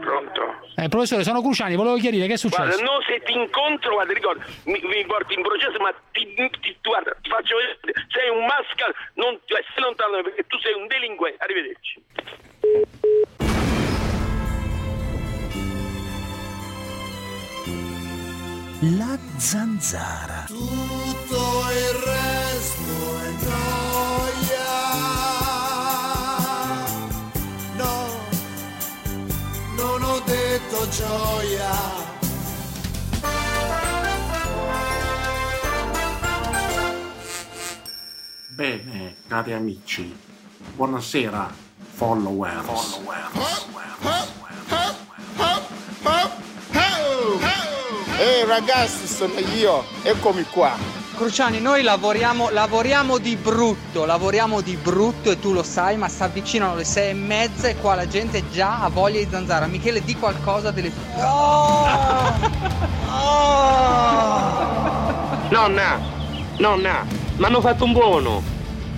Pronto? Eh, professore, sono Cruciani, volevo chiarire che è successo. Guarda, no, se ti incontro, guarda, ricorda, mi, mi porti in processo, ma ti, ti- guarda, ti faccio vedere, sei un mascal, non cioè, stai lontano perché tu sei un delinquente. Arrivederci. La zanzara. Tutto il resto gioia. Bene, cari amici, buonasera, followers. Ehi ragazzi, sono io, eccomi qua. Cruciani, noi lavoriamo, lavoriamo di brutto, lavoriamo di brutto e tu lo sai, ma si avvicinano le sei e mezza e qua la gente già ha voglia di zanzara. Michele, di qualcosa delle... Oh! Nonna, nonna, mi hanno fatto un buono.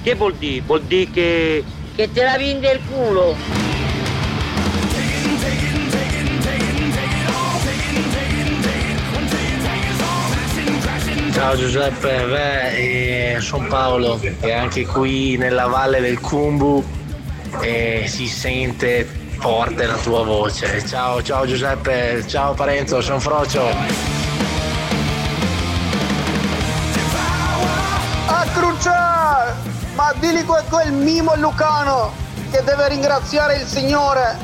Che vuol dire? Vuol dire che... Che te la vinde il culo. Ciao Giuseppe, beh, eh, sono Paolo e anche qui nella valle del Cumbu eh, si sente forte la tua voce. Ciao, ciao Giuseppe, ciao Parenzo, sono Frocio. A Crucià! Ma digli que- quel mimo lucano che deve ringraziare il Signore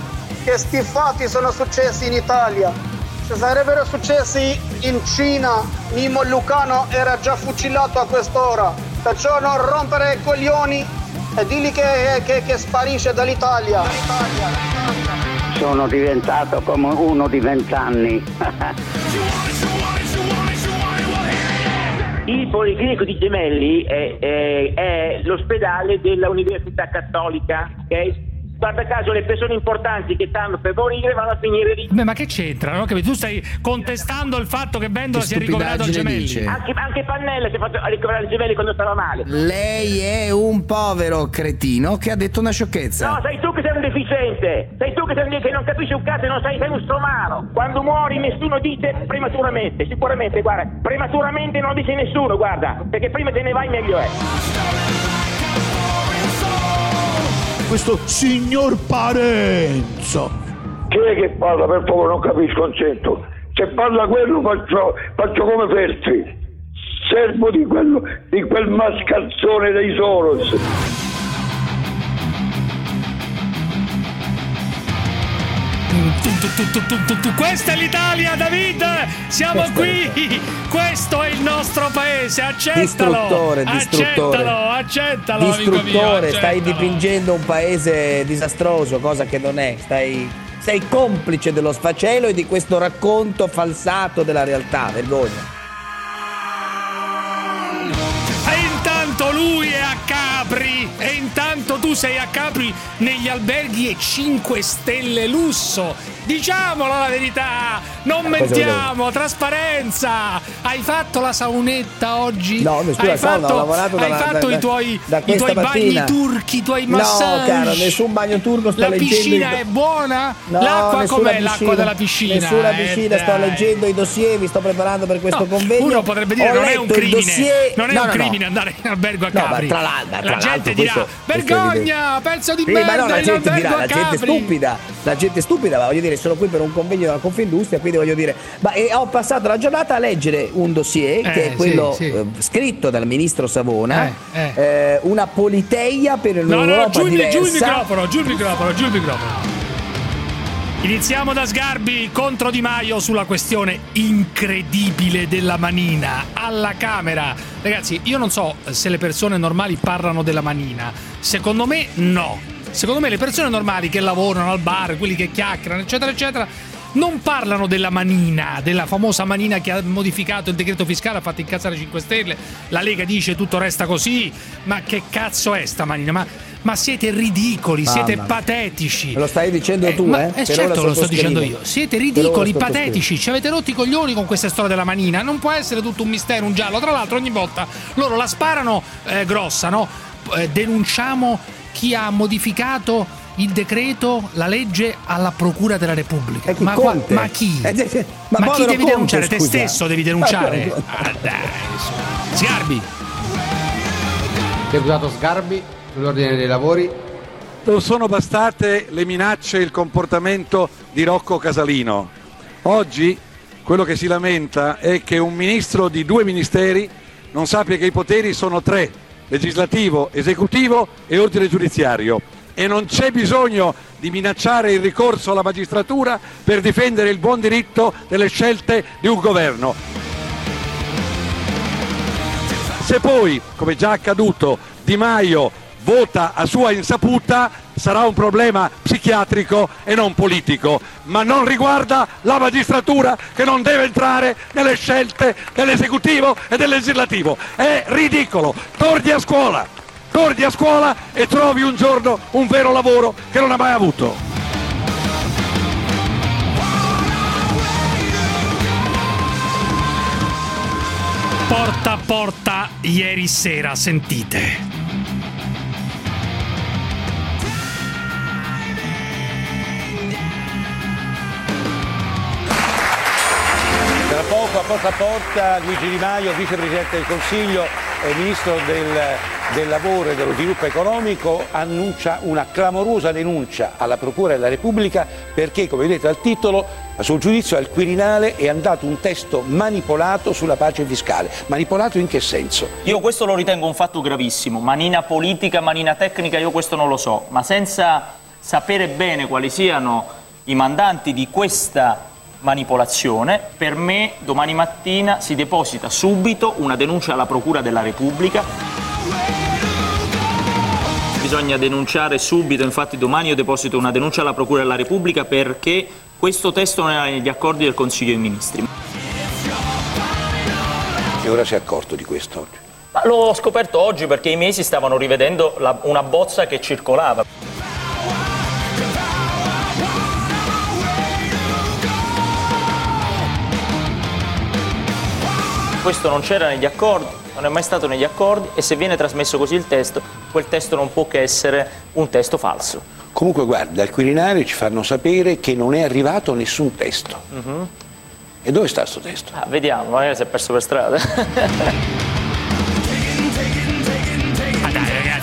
che sti fatti sono successi in Italia. Se sarebbero successi in Cina, Mimo Lucano era già fucilato a quest'ora. Perciò non rompere i coglioni e digli che, che- che sparisce dall'Italia. Sono diventato come uno di vent'anni. Il Policlinico di Gemelli è, è- è l'ospedale dell'Università Cattolica, ok? Guarda caso le persone importanti che stanno per morire vanno a finire lì. Beh, ma che c'entra? No? Capito? Tu stai contestando il fatto che Vendola si è ricoverato al gemelli. Anche, anche Pannella si è fatto ricoverare il gemelli quando stava male. Lei è un povero cretino che ha detto una sciocchezza. No, sei tu che sei un deficiente, sei tu che, sei, che non capisci un cazzo e non sai, sei un stromaro. Quando muori nessuno dice prematuramente, sicuramente, guarda, prematuramente non dice nessuno, guarda, perché prima te ne vai meglio è. Questo signor Parenzo. Chi è che parla? Per favore, non capisco un cento. Se parla quello faccio, faccio come Feltri. Servo di, quello, di quel mascalzone dei Soros. Questa è l'Italia, David! Siamo qui! Questo è il nostro paese, accettalo! Distruttore, distruttore. Accettalo, accettalo, amico mio, Distruttore, stai dipingendo un paese disastroso, cosa che non è. Stai, sei complice dello sfacelo e di questo racconto falsato della realtà. Vergogna. E intanto lui è a Capri e intanto tu sei a Capri negli alberghi e 5 stelle lusso. Diciamolo la verità, non mentiamo, trasparenza. Hai fatto la saunetta oggi? No, scusa, hai sauna, fatto, ho lavorato hai da- fatto da- i tuoi, da i tuoi bagni turchi, i tuoi No, massaggi. caro, nessun bagno turco, sto La leggendo piscina i- è buona? No, L'acqua com'è piscina. l'acqua della piscina? Nessuna Eh, piscina, sto dai. leggendo i dossier, mi sto preparando per questo No, convegno. Uno potrebbe dire Ho non è un crimine, dossier- non è No, un no, no. crimine andare in albergo a No, Capri. tra l'altro- la gente dirà vergogna, pezzo di merda no, la in gente albergo a la gente Capri. stupida, la gente stupida, ma voglio dire, sono qui per un convegno della Confindustria, quindi voglio dire, ma e ho passato la giornata a leggere un dossier che Eh, è quello sì, sì. eh, scritto dal ministro Savona, Eh, eh, una politeia per No, no, no, un'Europa giù, il- diversa. giù il microfono, giù il microfono, giù il microfono. Iniziamo da Sgarbi contro Di Maio sulla questione incredibile della manina alla Camera. Ragazzi, io non so se le persone normali parlano della manina. Secondo me no. Secondo me le persone normali che lavorano al bar, quelli che chiacchierano, eccetera, eccetera, non parlano della manina, della famosa manina che ha modificato il decreto fiscale, ha fatto incazzare 5 Stelle. La Lega dice tutto resta così. Ma che cazzo è sta manina? Ma, ma siete ridicoli, siete Mamma mia. patetici. Me lo stai dicendo tu, ma- eh? eh, certo lo sto dicendo io. Siete ridicoli, patetici. Ci avete rotti i coglioni con queste storie della manina. Non può essere tutto un mistero, un giallo. Tra l'altro, ogni volta loro la sparano eh, grossa, no? Eh, denunciamo chi ha modificato il decreto, la legge alla Procura della Repubblica. chi, ma, qua- ma chi? Eh, eh, eh, ma ma chi devi Conte, denunciare? Te scusa. stesso devi denunciare? Ah, dai. Sgarbi. Deputato Sgarbi, sull'ordine dei lavori. Non sono bastate le minacce e il comportamento di Rocco Casalino. Oggi quello che si lamenta è che un ministro di due ministeri non sappia che i poteri sono tre, legislativo, esecutivo e ordine giudiziario. E non c'è bisogno di minacciare il ricorso alla magistratura per difendere il buon diritto delle scelte di un governo. Se poi, come già accaduto, Di Maio vota a sua insaputa, sarà un problema psichiatrico e non politico, ma non riguarda la magistratura che non deve entrare nelle scelte dell'esecutivo e del legislativo. È ridicolo. Torni a scuola, torni a scuola e trovi un giorno un vero lavoro che non ha mai avuto. Porta a porta ieri sera, sentite. Tra poco a porta a porta Luigi Di Maio, vicepresidente del Consiglio e ministro del, del lavoro e dello sviluppo economico, annuncia una clamorosa denuncia alla Procura della Repubblica perché, come vedete dal titolo, a suo giudizio al Quirinale è andato un testo manipolato sulla pace fiscale. Manipolato in che senso? Io questo lo ritengo un fatto gravissimo, manina politica, manina tecnica, io questo non lo so, ma senza sapere bene quali siano i mandanti di questa manipolazione, per me domani mattina si deposita subito una denuncia alla Procura della Repubblica. Bisogna denunciare subito, infatti domani io deposito una denuncia alla Procura della Repubblica perché questo testo non era negli accordi del Consiglio dei Ministri. E ora si è accorto di questo oggi. Ma l'ho scoperto oggi perché i miei si stavano rivedendo la- una bozza che circolava. Questo non c'era negli accordi, non è mai stato negli accordi e se viene trasmesso così il testo, quel testo non può che essere un testo falso. Comunque guarda, al Quirinale ci fanno sapere che non è arrivato nessun testo. Mhm. E dove sta sto testo? Ah, vediamo, magari si è perso per strada.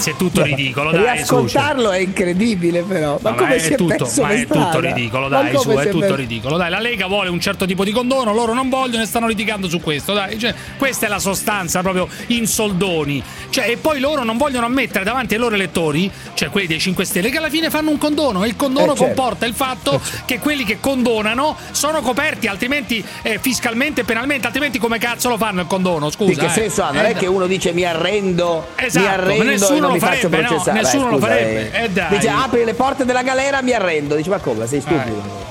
ragazzi, è tutto ridicolo. Dai, su. Riascoltarlo è incredibile però. Ma Ma come è, si è tutto, perso ma è tutto ridicolo, Ma dai, su, è tutto perso- ridicolo. Dai, la Lega vuole un certo tipo di condono, loro non vogliono e stanno litigando su questo. Dai, cioè, questa è la sostanza proprio in soldoni. Cioè, e poi loro non vogliono ammettere davanti ai loro elettori, cioè quelli dei 5 Stelle, che alla fine fanno un condono. E il condono Eh, certo. comporta il fatto che quelli che condonano sono coperti, altrimenti eh, fiscalmente e penalmente, altrimenti come cazzo lo fanno il condono? Scusa. Sì, che eh. senso ha? Non Eh, è che uno dice mi arrendo, Esatto, mi ma arrendo nessuno non lo mi faccio farebbe, no, processare. nessuno Dai, lo scusa, farebbe, eh. eh, dai. Dice apri le porte della galera, mi arrendo. Dici ma come? Sei stupido.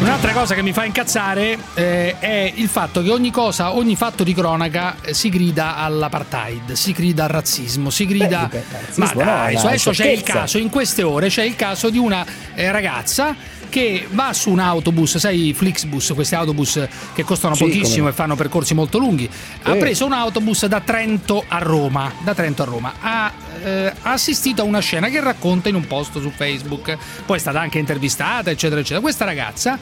Un'altra cosa che mi fa incazzare eh, è il fatto che ogni cosa, ogni fatto di cronaca eh, si grida all'apartheid, si grida al razzismo, si grida. Beh, Ma razzismo no, dai, dai, adesso c'è il caso, in queste ore c'è il caso di una eh, ragazza che va su un autobus, sai, Flixbus, questi autobus che costano Sì, pochissimo come e fanno percorsi molto lunghi. Ha Sì. preso un autobus da Trento a Roma, da Trento a Roma. Ha eh, assistito a una scena che racconta in un post su Facebook. Poi è stata anche intervistata, eccetera, eccetera. Questa ragazza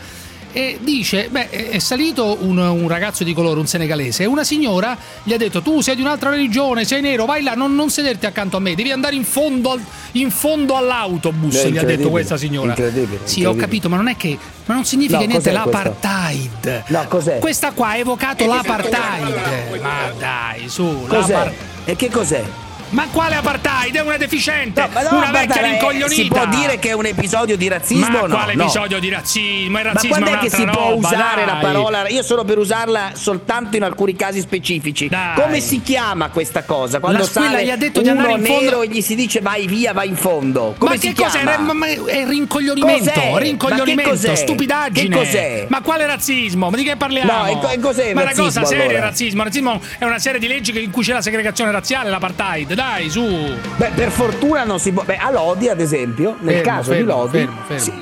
e dice: Beh, è salito un, un ragazzo di colore, un senegalese, e una signora gli ha detto: Tu sei di un'altra religione, sei nero, vai là, non, non sederti accanto a me, devi andare in fondo, al- in fondo all'autobus. Beh, gli ha detto incredibile, questa signora. incredibile, Sì, ho incredibile. capito, ma non è che. Ma non significa No, niente l'apartheid. No, cos'è? Questa qua ha evocato l'apartheid. Ma dai, su, Cos'è? l'apar- E che cos'è? Ma quale apartheid? È una deficiente, Ma no, una vecchia rincoglionita. Si può dire che è un episodio di razzismo Ma o no? quale No. episodio di razzismo? Il Ma razzismo quando è è che si può roba, usare la dai. parola? Io sono per usarla soltanto in alcuni casi specifici. Come si chiama questa cosa? Quando La squilla gli ha detto di andare in fondo- nero e gli si dice vai via, vai in fondo. Come ma che cos'è? Ma- ma- È rincoglionimento, Cos'è? rincoglionimento, Ma che cos'è? stupidaggine. Che cos'è? Ma quale razzismo? Ma di che parliamo? No, e cos'è il Ma è una cosa razzismo, seria il allora? razzismo. Il razzismo è una serie di leggi in cui c'è la segregazione razziale, l'apartheid. Dai, su. Beh, per fortuna non si può. Beh, a Lodi, ad esempio, nel Fermo, caso di fermo, Lodi. fermo, fermo. sì.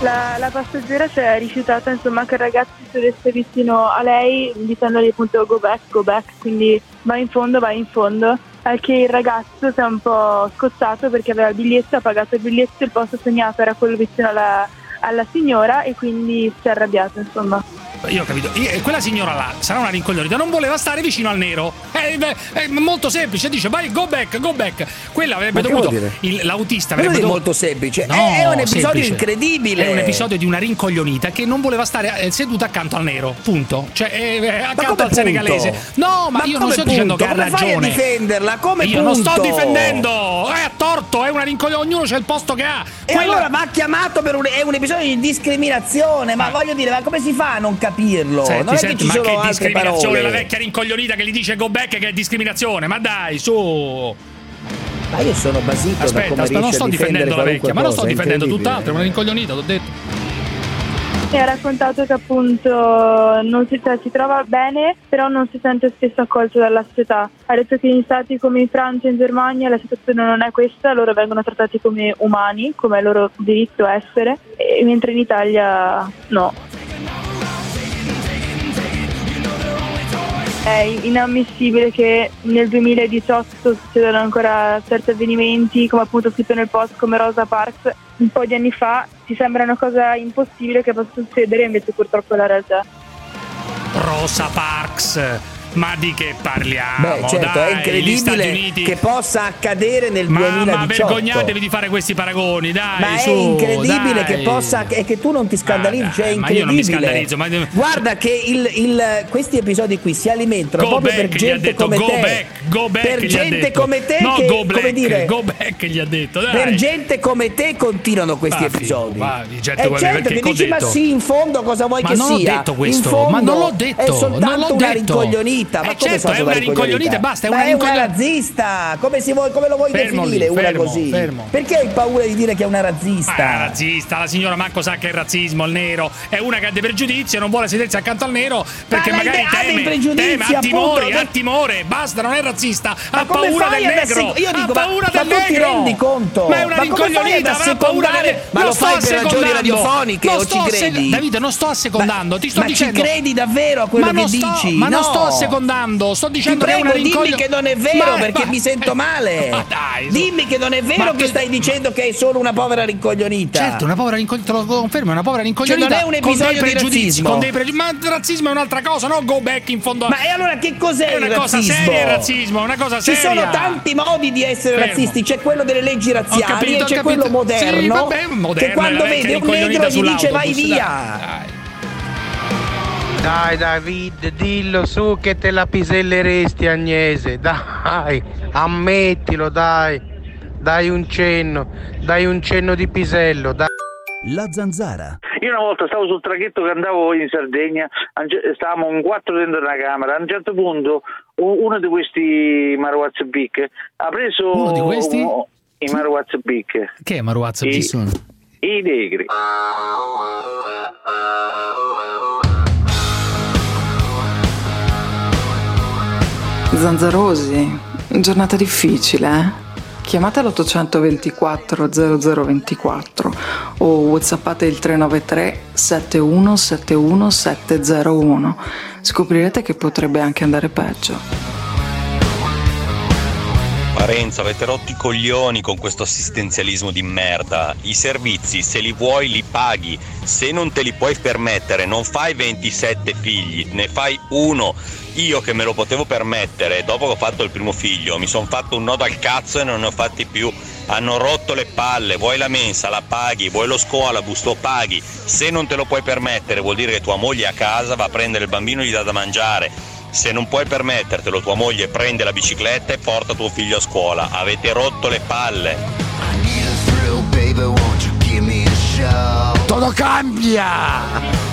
La, la passeggera si è rifiutata insomma che il ragazzo sedesse vicino a lei dicendogli appunto go back, go back, quindi vai in fondo, vai in fondo al che il ragazzo si è un po' scocciato perché aveva il biglietto, ha pagato il biglietto, il posto segnato era quello vicino alla, alla signora e quindi si è arrabbiato insomma. Io ho capito. Io- quella signora là sarà una rincoglionita, non voleva stare vicino al nero. È, beh, è molto semplice, dice vai, go back, go back. Quella avrebbe dovuto. il- l'autista è avrebbe dovuto. molto semplice, No, è un episodio semplice. incredibile. È un episodio di una rincoglionita che non voleva stare eh, seduta accanto al nero. Punto. Cioè, eh, eh, accanto al senegalese. punto? No, ma, Ma io non sto dicendo che ha punto? Come fai a ragione. difenderla? Come io non sto punto? difendendo. È a torto, è una rincoglionita. Ognuno c'ha il posto che ha. E allora va chiamato per un, è un episodio di discriminazione, ma voglio dire, ma come si fa a non capirlo? Senti, non è senti, che ci ma sono che discriminazione, parole. la vecchia rincoglionita che gli dice go back che è discriminazione, ma dai, su. Ma io sono basito da Aspetta, come aspetta, non sto difendendo la vecchia, ma non sto cosa, difendendo tutt'altro, è una rincoglionita, l'ho detto. E ha raccontato che appunto non si, cioè, si trova bene, però non si sente spesso accolto dalla società. Ha detto che in stati come in Francia e in Germania la situazione non è questa, loro vengono trattati come umani, come è loro diritto essere, mentre in Italia no. È inammissibile che nel 2018 succedano ancora certi avvenimenti, come appunto scritto nel post come Rosa Parks, un po' di anni fa, ci sembra una cosa impossibile che possa succedere, invece purtroppo è la realtà. Rosa Parks. Ma di che parliamo? Beh, certo, dai, è incredibile Uniti. che possa accadere nel Ma, 2018. ma vergognatevi di fare questi paragoni, dai. Ma è su, incredibile dai. che possa e che tu non ti scandalizzi, Ah, cioè è ma incredibile. io non mi scandalizzo, ma- Guarda che il- il- questi episodi qui si alimentano Go proprio back, per gente detto come go te. back, go back per gente come te no, che go come black, dire go back gli ha detto, dai. per gente come te continuano questi Ah, episodi. figo, va, di gente e come me, certo che dici, ho ma sì, in fondo cosa vuoi Ma che non ho sia? detto questo, ma non l'ho È detto, soltanto non l'ho una detto. Rincoglionita. Ma Eh, certo, è una rincoglionita, basta, è Ma una è una razzista. Come, si vuoi- come lo vuoi Fermo definire lì, una fermo, così? fermo. Perché hai paura di dire che è una razzista? Ma è razzista, la signora Manco sa che è razzismo, il nero. È una che ha dei pregiudizi e non vuole sedersi accanto al nero perché Ma magari ha dei teme, pregiudizi, teme, ha appunto, ma- ha timore. Basta, non è razzista. Ma ha paura del negro. io ha dico, ma- paura ma del tu ti negro. rendi conto? Ma è una Ma rincoglionita, avrà paura del Ma lo fai per ragioni radiofoniche o ci credi? Davide, non sto assecondando, ti sto ma dicendo. ci credi davvero a quello ma che dici? Ma non No. sto assecondando, sto Ti dicendo che è prego, una dimmi rincoglio- che non è vero Ma- perché ma- mi sento male. Ma dai. Dimmi che non è vero che stai dicendo che è solo una povera rincoglionita. Certo, una povera rincoglionita, te lo confermo, è una povera rincoglionita. Cioè, non è un con episodio di razzismo. pregi- Ma il razzismo è un'altra cosa, no? Go back in fondo. Ma e allora che cos'è È una il cosa razzismo? seria il razzismo, una cosa Ci seria. sono tanti modi di essere Fermo. razzisti, c'è quello delle leggi razziali capito, e c'è quello Sì, moderno, vabbè, moderno, che quando vecchia vede un negro gli dice vai via. Dai David, dillo su che te la piselleresti Agnese, dai, ammettilo dai, dai un cenno, dai un cenno di pisello, dai. La zanzara. Io una volta stavo sul traghetto che andavo in Sardegna, un stavamo in quattro dentro una camera, a un certo punto uno di questi Marwaz Bic ha preso Uno di questi? un- i Marwaz Bic, Che? I- Chi sono? I negri. Zanzarosi, giornata difficile, eh? Chiamate l'824 0024 o whatsappate il 393 7171 701. Scoprirete che potrebbe anche andare peggio. Parenzo, avete rotto i coglioni con questo assistenzialismo di merda. I servizi, se li vuoi, li paghi. Se non te li puoi permettere, non fai 27 figli, ne fai uno. Io che me lo potevo permettere, dopo che ho fatto il primo figlio, mi sono fatto un nodo al cazzo e non ne ho fatti più. Hanno rotto le palle, vuoi la mensa, la paghi, vuoi lo scuola, busto paghi. Se non te lo puoi permettere, vuol dire che tua moglie è a casa, va a prendere il bambino e gli dà da mangiare. Se non puoi permettertelo, tua moglie prende la bicicletta e porta tuo figlio a scuola. Avete rotto le palle. Todo cambia!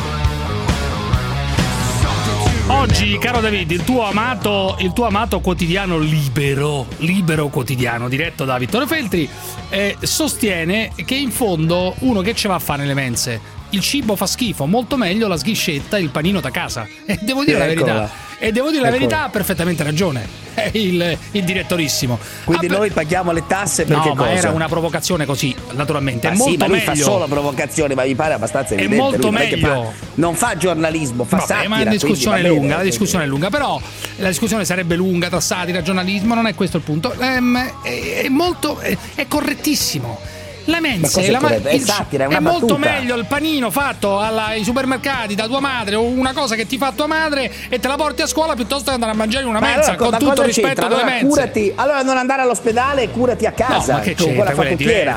Oggi, caro David, il tuo amato, il tuo amato quotidiano libero, libero quotidiano, diretto da Vittorio Feltri, eh, sostiene che in fondo uno che ci va a fare nelle mense? Il cibo fa schifo, molto meglio la sghiscetta, il panino da casa. E devo dire la Eccola. verità. E devo dire la Ecco. verità, ha perfettamente ragione. È il, il direttorissimo. Quindi Ah, noi paghiamo le tasse per No, ma cosa? era una provocazione così, naturalmente. Ma È sì, molto ma lui meglio. fa solo provocazioni, ma mi pare abbastanza È evidente. molto lui non è meglio. fa- non fa giornalismo, fa Vabbè, satira. ma la discussione è lunga, bene. la discussione è lunga, però la discussione sarebbe lunga tra satira, giornalismo, non è questo il punto. Ehm, è, è molto è, è correttissimo. La è la ma- corretto? È è molto meglio il panino fatto alla- ai supermercati da tua madre o una cosa che ti fa tua madre e te la porti a scuola piuttosto che andare a mangiare una Ma mensa allora, con tutto il rispetto c'entra? delle allora, mense. curati, allora non andare all'ospedale e curati a casa No, ma che con quella è fattucchiera.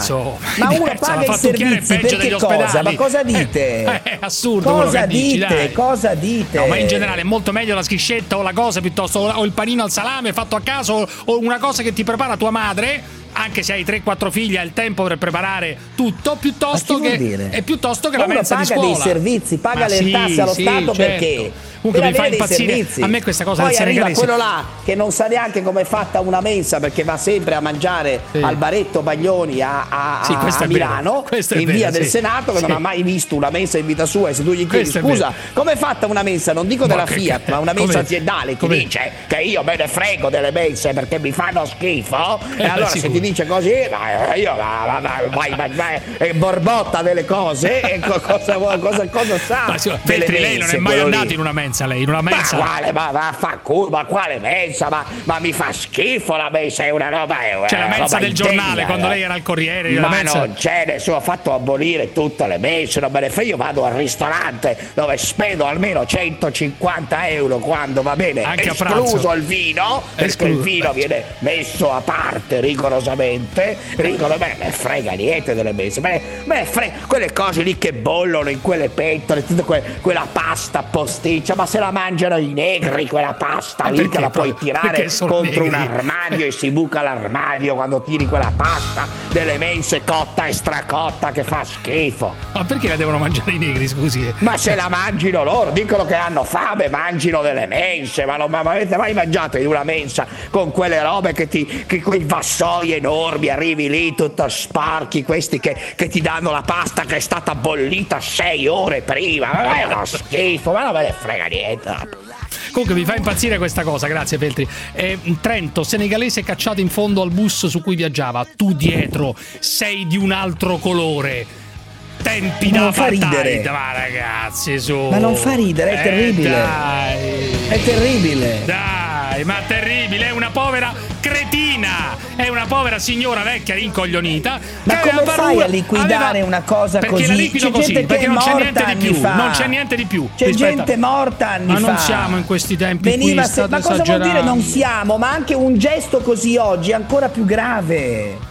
Ma È uno paga i è servizi peggio perché cosa? Ma cosa dite? Eh, è assurdo Cosa dici, dite? Cosa dite? No, ma in generale è molto meglio la schiscetta o la cosa piuttosto o il panino al salame fatto a caso o una cosa che ti prepara tua madre. Anche se hai 3-4 figli, hai il tempo per preparare tutto, piuttosto che piuttosto che la mensa di paga scuola. dei servizi, paga Ma le sì, tasse allo sì, Stato certo. perché? Comunque mi fa impazzire. servizi. A me questa cosa Poi del senegalese. quello là che non sa neanche come è fatta una mensa perché va sempre a mangiare Sì. al baretto Baglioni a, a- Sì, a- vero. Milano in vero, via del sì. Senato che non ha mai visto una mensa in vita sua e se tu gli chiedi scusa vero. come è fatta una mensa non dico Ma della che- Fiat che- ma una mensa aziendale ti dice che io me ne frego delle mense perché mi fanno schifo e Eh, allora se sicuro. ti dice così ma io ma, ma, ma, vai, vai, vai, e borbotta delle cose e co- cosa, cosa, cosa sa Ma Feltri, lei non è mai andato in una mensa, lei, in una Ma mensa. quale, ma vaffanculo, ma quale mensa? Ma, ma mi fa schifo la mensa, è una roba. È una Cioè la mensa del giornale, indegna, quando eh. lei era al Corriere, Ma mensa- non c'è nessuno, ho fatto abolire tutte le mense, non me ne frega, io vado al ristorante dove spendo almeno 150 euro quando va bene, Anche escluso il vino, perché Escluso, il vino eh, viene messo a parte rigorosamente, rigoro, me ne frega niente delle mense, me ne, me ne frega quelle cose lì che bollono in quelle pentole, tutta que- quella pasta posticcia, ma se la mangiano i negri quella pasta lì perché che la puoi tirare contro un negri? armadio e si buca l'armadio quando tiri quella pasta delle mense cotta e stracotta che fa schifo. Ma perché la devono mangiare i negri, scusi? Ma se la mangino loro, dicono che hanno fame, mangino delle mense, ma non ma avete mai mangiato in una mensa con quelle robe che ti, che quei vassoi enormi, arrivi lì tutto sparchi, questi che, che ti danno la pasta che è stata bollita sei ore prima, ma è uno schifo, ma non me ne frega niente. Comunque mi fa impazzire questa cosa, grazie Feltri. Eh, Trento, senegalese cacciato in fondo al bus su cui viaggiava. Tu dietro sei di un altro colore. Tempi Ma da non fa ridere. Ma ragazzi, su. Ma non fa ridere, è Eh, terribile. dai. È terribile. Dai, ma terribile, è una povera cretina, è una povera signora vecchia rincoglionita. Ma come fai paura- a liquidare aveva- una cosa perché così? la liquido C'è così, perché non c'è morta niente di anni più, fa. non c'è niente di più. C'è rispetto gente morta anni Ma fa. non siamo in questi tempi Veniva qui, se- ma cosa vuol dire non siamo? Ma anche un gesto così oggi è ancora più grave.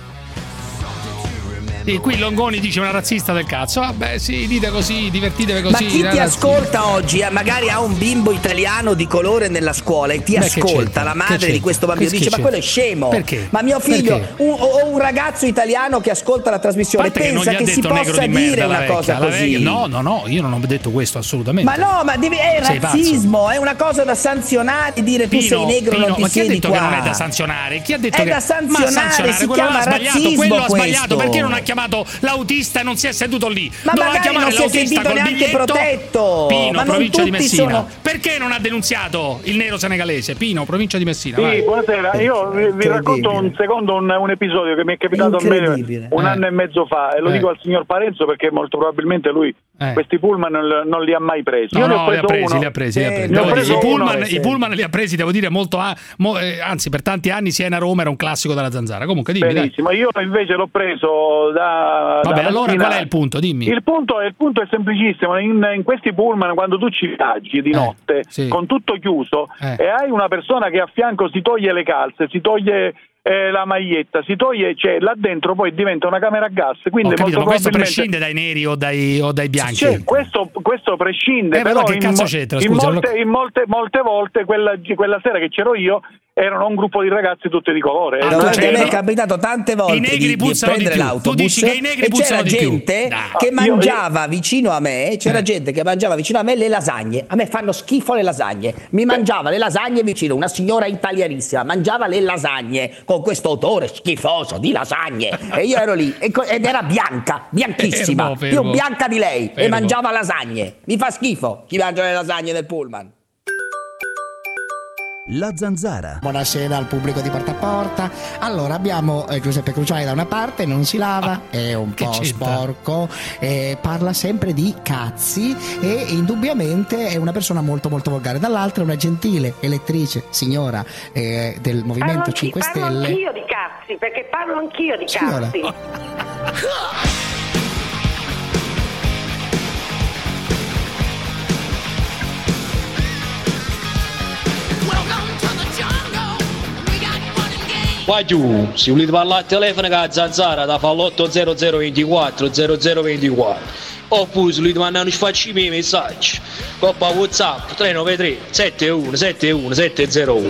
Sì, qui Longoni dice una razzista del cazzo. Vabbè, sì, dite così, divertitevi così. Ma chi ti ascolta oggi? eh, Magari ha un bimbo italiano di colore nella scuola e ti Beh, che ascolta, la Che madre di questo bambino Che dice: Ma c'entra? quello è scemo. Perché? Ma mio figlio, un- o un ragazzo italiano che ascolta la trasmissione che pensa ha che si possa di dire una vecchia, cosa così. vecchia- No, no, no, io non ho detto questo assolutamente. Ma no, ma devi- è Sei pazzo. razzismo, è una cosa da sanzionare dire tu sei negro Pino, non ti ma chi ha detto qua. che non è da sanzionare? Chi ha detto È che da sanzionare, ma sanzionare si quello chiama razzismo quello ha sbagliato perché non ha chiamato l'autista e non si è seduto lì. Ma Doveva chiamare l'autista col biglietto. protetto. Pino, Ma provincia di Messina. sono- Perché non ha denunciato il nero senegalese? Pino, provincia di Messina. Sì, vai. buonasera. Io vi, racconto un secondo un, un episodio che mi è capitato a me Incredibile. un Eh. anno e mezzo fa e lo Eh. dico al signor Parenzo perché molto probabilmente lui Eh. questi pullman non, li ha mai presi. No, Io no, li ha presi, uno. li ha presi, li ha Sì, presi. I pullman, i pullman li ha presi, devo dire, molto. a- mo- eh, anzi, per tanti anni Siena Roma era un classico della zanzara. Comunque, dimmi. dai. Benissimo, io invece l'ho preso da. Vabbè, da allora qual è il punto? Dimmi. Il punto, il punto è semplicissimo, in, in questi pullman quando tu ci viaggi di notte sì. con tutto chiuso Eh. e hai una persona che a fianco si toglie le calze, si toglie eh, la maglietta, si toglie, cioè là dentro poi diventa una camera a gas, quindi capito, ma questo probabilmente... prescinde dai neri o dai, o dai bianchi. Cioè, questo, questo prescinde, Eh, però allora che in, cazzo c'entra, in molte, in molte, molte volte quella, quella sera che c'ero io erano un gruppo di ragazzi tutti di colore. Ah, E No, me c'erano- è capitato tante volte I negri di, di di prendere più. l'autobus Tu dici che i negri e c'era di più. gente Dai. che Io- io- mangiava vicino a me, c'era gente che mangiava vicino a me le lasagne. A me fanno schifo le lasagne. Mi mangiava le lasagne vicino, una signora italianissima, mangiava le lasagne con questo odore schifoso di lasagne. E io ero lì e co- ed era bianca, bianchissima, Fermo, fermo. più bianca di lei e Fermo. mangiava lasagne. Mi fa schifo chi mangia le lasagne nel pullman. La zanzara. Buonasera al pubblico di Porta a Porta. Allora abbiamo eh, Giuseppe Cruciani da una parte, non si lava, è un po' c'entra? sporco, eh, parla sempre di cazzi e indubbiamente è una persona molto molto volgare. Dall'altra è una gentile elettrice, signora eh, del Movimento Parlo, anch'io- 5 parlo Stelle. anch'io di cazzi, perché parlo anch'io di Signora. cazzi. Qua giù, se volete parlare al telefono con la zanzara da fallotto 0024 0024 oppure se volete mandare un sfacci miei messaggi coppa whatsapp 393 71 71 701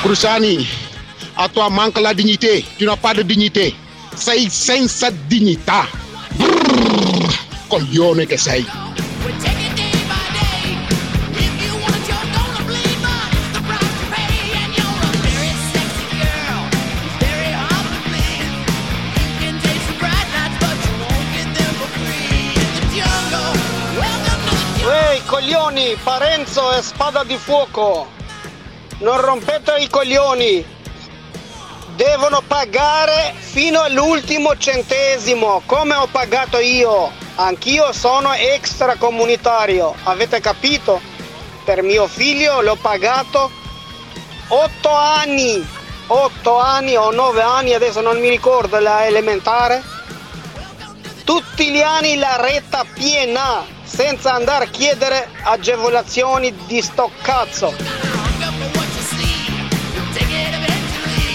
Cruciani, a tua manca la dignité, tu n'as pas de dignité. Sei senza dignità. Brrr, coglione che sei. Parenzo e spada di fuoco. Non rompete i coglioni. Devono pagare fino all'ultimo centesimo, come ho pagato io. Anch'io sono extracomunitario, avete capito? Per mio figlio l'ho pagato 8 anni. 8 anni o 9 anni, adesso non mi ricordo, la elementare. Tutti gli anni la retta piena, senza andare a chiedere agevolazioni di sto cazzo.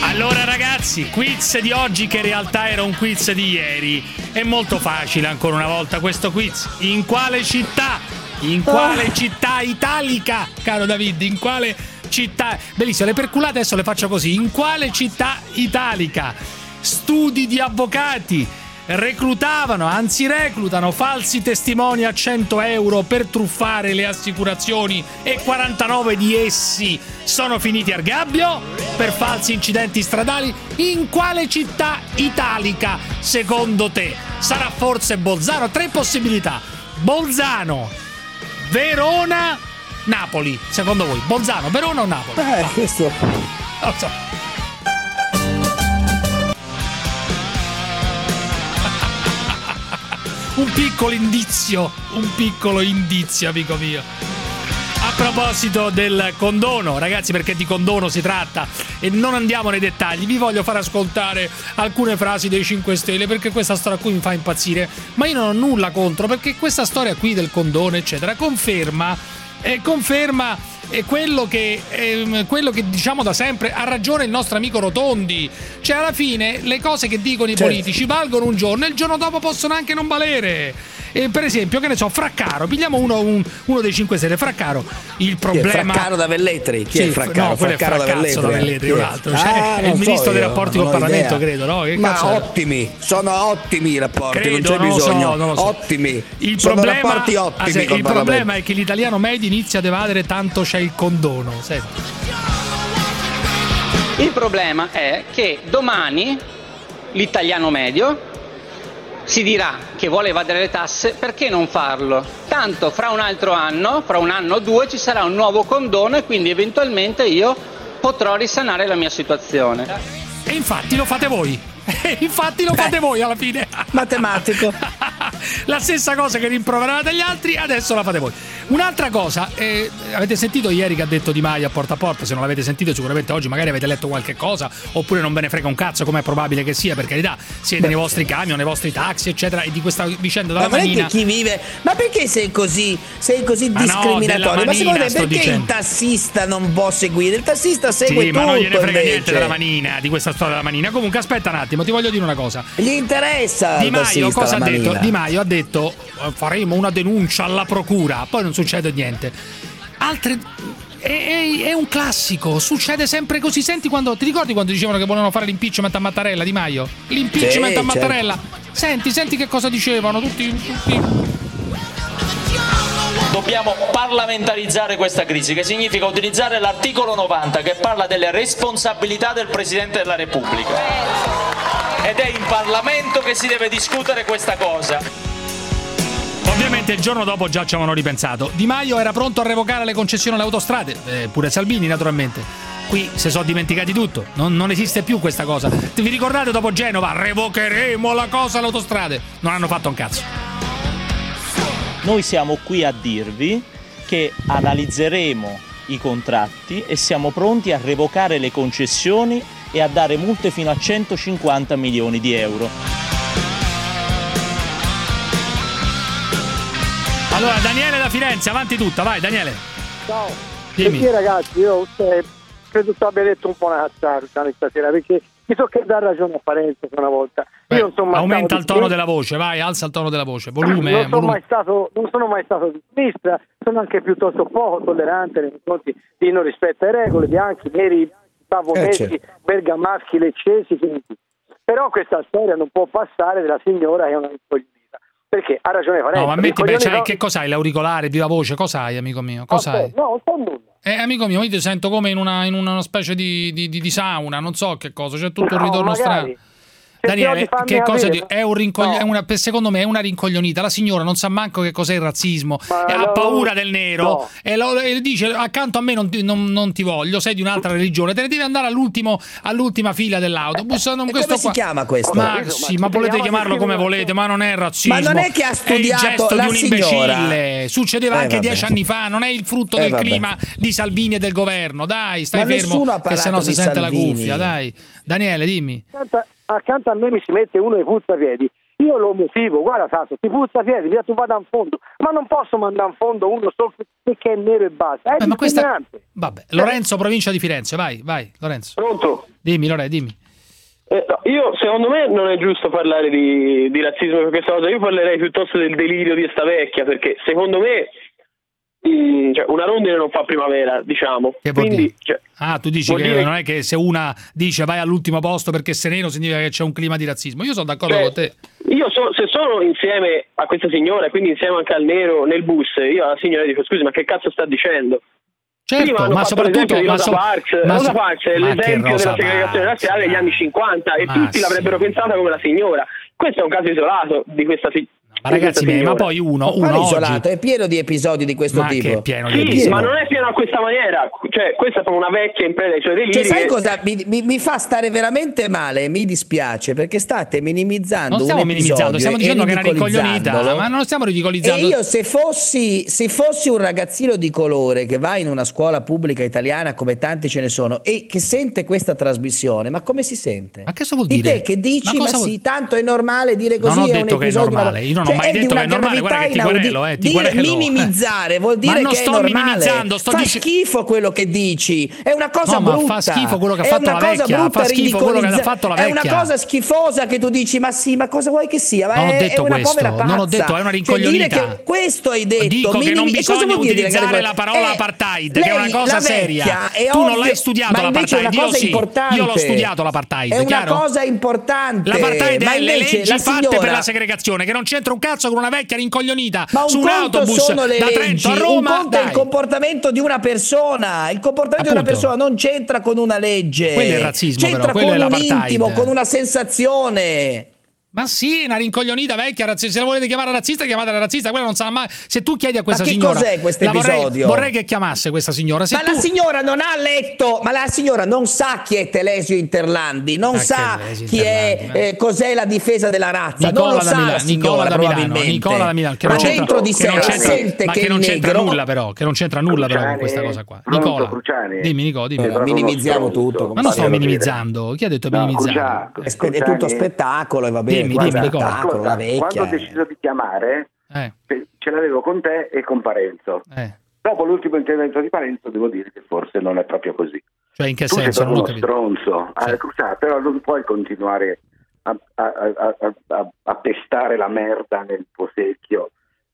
Allora ragazzi, quiz di oggi che in realtà era un quiz di ieri. È molto facile ancora una volta questo quiz. In quale città? In quale Ah. città italica, caro David? In quale città? Bellissimo, le perculate adesso le faccio così. In quale città italica? Studi di avvocati reclutavano, anzi reclutano falsi testimoni a 100 euro per truffare le assicurazioni e 49 di essi sono finiti al gabbio per falsi incidenti stradali. In quale città italica, secondo te? Sarà forse Bolzano? Tre possibilità. Bolzano, Verona, Napoli. Secondo voi, Bolzano, Verona o Napoli? Eh, questo. Non so. Un piccolo indizio, un piccolo indizio, amico mio. A proposito del condono, ragazzi, perché di condono si tratta e non andiamo nei dettagli, vi voglio far ascoltare alcune frasi dei 5 Stelle perché questa storia qui mi fa impazzire. Ma io non ho nulla contro perché questa storia qui del condono, eccetera, conferma, eh, conferma eh, quello, che, ehm, quello che diciamo da sempre. Ha ragione il nostro amico Rotondi. Cioè, alla fine, le cose che dicono i Certo. politici valgono un giorno e il giorno dopo possono anche non valere. E per esempio, che ne so, Fraccaro, pigliamo uno, un- uno dei 5 Stelle, Fraccaro. Il è problema. Fraccaro da Velletri? Chi è Sì, il Fraccaro? No, quello è Fraccaro da Velletri, un altro. Ah, Cioè, è non il so ministro dei io, rapporti non col ho Parlamento, idea. credo, no? Che Ma cazzo è? ottimi, sono ottimi i rapporti, Credo, non c'è non lo so, bisogno. non so. Ottimi. Il sono problema, rapporti ah, ottimi se- col il problema è che l'italiano medio inizia ad evadere tanto c'è il condono. Senti. Il problema è che domani l'italiano medio si dirà che vuole evadere le tasse, perché non farlo? Tanto fra un altro anno, fra un anno o due, ci sarà un nuovo condono e quindi eventualmente io potrò risanare la mia situazione. E infatti lo fate voi. E infatti lo fate voi alla fine. Matematico. la stessa cosa che rimproveravate gli altri, adesso la fate voi. Un'altra cosa, eh, avete sentito ieri che ha detto Di Maio a porta a porta? Se non l'avete sentito, sicuramente oggi magari avete letto qualche cosa, oppure non ve ne frega un cazzo, come è probabile che sia, per carità. Siete nei vostri camion, nei vostri taxi, eccetera, e di questa vicenda della Ma manina. chi vive? Ma perché sei così, sei così Ma no, discriminatorio? della Ma secondo manina te perché dicendo. il tassista non può seguire? Il tassista segue Sì, tutto ma non gliene frega invece. niente della manina, di questa storia della manina. Comunque, aspetta un attimo, ti voglio dire una cosa. Gli interessa Di Maio cosa ha detto? manina. Di Maio ha detto eh, faremo una denuncia alla procura, poi non succede niente. Altre è, è- è un classico, succede sempre così. Senti quando ti ricordi quando dicevano che volevano fare l'impeachment a Mattarella Di Maio? L'impeachment Sì, a Mattarella. certo. Senti, senti che cosa dicevano tutti, tutti Dobbiamo parlamentarizzare questa crisi, che significa utilizzare l'articolo 90 che parla delle responsabilità del Presidente della Repubblica. Ed è in Parlamento che si deve discutere questa cosa. Ovviamente il giorno dopo già ci avevano ripensato. Di Maio era pronto a revocare le concessioni alle autostrade, eh, pure Salvini naturalmente. Qui si sono dimenticati tutto, non, non, esiste più questa cosa. Vi ricordate dopo Genova? Revocheremo la cosa alle autostrade. Non hanno fatto un cazzo. Noi siamo qui a dirvi che analizzeremo i contratti e siamo pronti a revocare le concessioni e a dare multe fino a 150 milioni di euro. Allora, Daniele da Firenze, avanti tutta, vai Daniele. Ciao. Dimmi. Perché ragazzi, io eh, credo tu abbia detto un po' una cazzata stasera, perché mi so che dà ragione a Parenzo una volta. Beh, io, insomma, aumenta il tono di... della voce, vai, alza il tono della voce, volume. Non, eh, sono, mai stato, non sono mai stato di sinistra, sono anche piuttosto poco tollerante nei confronti di non rispetto alle regole, bianchi, neri, savonesi, eh, certo. bergamaschi, leccesi, quindi. Però questa storia non può passare della signora che è una incognita. Perché ha ragione Vanessa. No, ma metti, beh, cioè, no... che cos'hai? L'auricolare, viva voce, cos'hai, amico mio? Ah, cos'hai? Okay, no, non so nulla. Eh, amico mio, io ti sento come in una, in una specie di, di, di, di sauna, non so che cosa, c'è tutto no, un ritorno magari. strano. Daniele, che cosa di... è un rincogli... no. una... secondo me è una rincoglionita. La signora non sa manco che cos'è il razzismo, eh, ha lo... paura del nero no. e, lo... e, dice accanto a me non ti, non, non ti, voglio, sei di un'altra religione, te ne devi andare all'ultima fila dell'autobus. Eh, come qua... si chiama questo? Ma, sì, ma volete chiamarlo come volete, ma non è razzismo. Ma non è che ha studiato è il gesto di un signora. Succedeva eh, anche vabbè. dieci anni fa, non è il frutto eh, del vabbè. clima di Salvini e del governo. Dai, stai ma fermo, che se no si sente la cuffia. Daniele, dimmi. Senta, accanto a me mi si mette uno che puzza piedi, io lo motivo, guarda Sasso, ti puzza piedi, via tu vada in fondo, ma non posso mandare in fondo uno solo perché è nero e basta. È Beh, ma questa... Vabbè, Lorenzo, provincia di Firenze, vai, vai, Lorenzo. Pronto? Dimmi, Lorenzo, dimmi. Eh, no, io secondo me non è giusto parlare di, di razzismo per questa cosa, io parlerei piuttosto del delirio di sta vecchia, perché secondo me Mm, cioè, una rondine non fa primavera, diciamo. Quindi, cioè, ah, tu dici che dire... non è che se una dice vai all'ultimo posto perché è sereno significa che c'è un clima di razzismo. Io sono d'accordo cioè, con te. Io so, se sono insieme a questa signora, quindi insieme anche al nero nel bus, io alla signora dico scusi, ma che cazzo sta dicendo? Certo, ma soprattutto Rosa, ma so, Parks. Ma Rosa Parks è l'esempio della segregazione razziale degli anni 50 e tutti sì. l'avrebbero pensata come la signora. Questo è un caso isolato di questa, ma ragazzi miei, ma poi uno, uno oggi... è pieno di episodi di questo ma tipo. È pieno di sì, episodi. ma non è pieno a questa maniera. Cioè, questa è una vecchia impresa dei. Cioè, sai cosa mi, mi, mi, fa stare veramente male? Mi dispiace perché state minimizzando. Non stiamo minimizzando, stiamo dicendo che era ricoglionita, ma non stiamo ridicolizzando. E io, se fossi, se fossi un ragazzino di colore che va in una scuola pubblica italiana, come tanti ce ne sono, e che sente questa trasmissione, ma come si sente? Ma che cosa vuol dire? Di te che dici, ma, ma sì, vuol... tanto è normale dire così. Non ho detto che è normale. Io non cioè, ho mai detto che è normale, guarda che ti querelo, eh, ti dire, querelo. Minimizzare vuol dire che è normale. sto dic- schifo quello che dici. È una cosa no, brutta. fa schifo quello che ha fatto la vecchia, brutta, fa schifo quello che ha fatto la vecchia. È una cosa schifosa che tu dici, ma sì, ma cosa vuoi che sia? Ma non è, ho detto è una questo, povera pazza. non ho detto, è una cioè, rincoglionita. Cioè, questo hai detto. Dico minimi- che non bisogna utilizzare la parola eh, apartheid, che è una cosa seria. Tu non l'hai studiato l'apartheid, io sì. Io l'ho studiato l'apartheid, È una cosa importante. L'apartheid è le leggi fatte per la segregazione che non c'entrano un cazzo con una vecchia rincoglionita un su un autobus da leggi. Trento a Roma. Un è il comportamento di una persona. Il comportamento Appunto. di una persona non c'entra con una legge. Quello è il razzismo, c'entra però. con un intimo, con una sensazione. Ma sì, una rincoglionita vecchia, razzista. Se la volete chiamare razzista, chiamatela razzista. Quella non sa mai. Se tu chiedi a questa ma che signora. cos'è questo episodio? Vorrei, vorrei, che chiamasse questa signora. Se ma tu... la signora non ha letto. Ma la signora non sa chi è Telesio Interlandi. Non ma sa Telesio chi Interlandi, è. Eh, cos'è la difesa della razza. Nicola non lo sa. Milano, signora, Nicola da Milano. Nicola da Milano. Che ma non dentro di sé non sente che, che non c'entra nulla, però. Che non c'entra nulla, Cruciani, però, con questa cosa qua. Nicola. Cruciani. Dimmi, Nicola. Dimmi. Eh, minimizziamo tutto. Ma non sto minimizzando. Chi ha detto minimizzando? È tutto spettacolo e va bene dimmi, guarda, dimmi guarda, ascolta, una vecchia. Quando ho deciso di chiamare, eh. ce l'avevo con te e con Parenzo. Eh. Dopo l'ultimo intervento di Parenzo, devo dire che forse non è proprio così. Cioè, in che tu senso? Sei uno stronzo sì. alla però non puoi continuare a, a, a, a, pestare la merda nel tuo secchio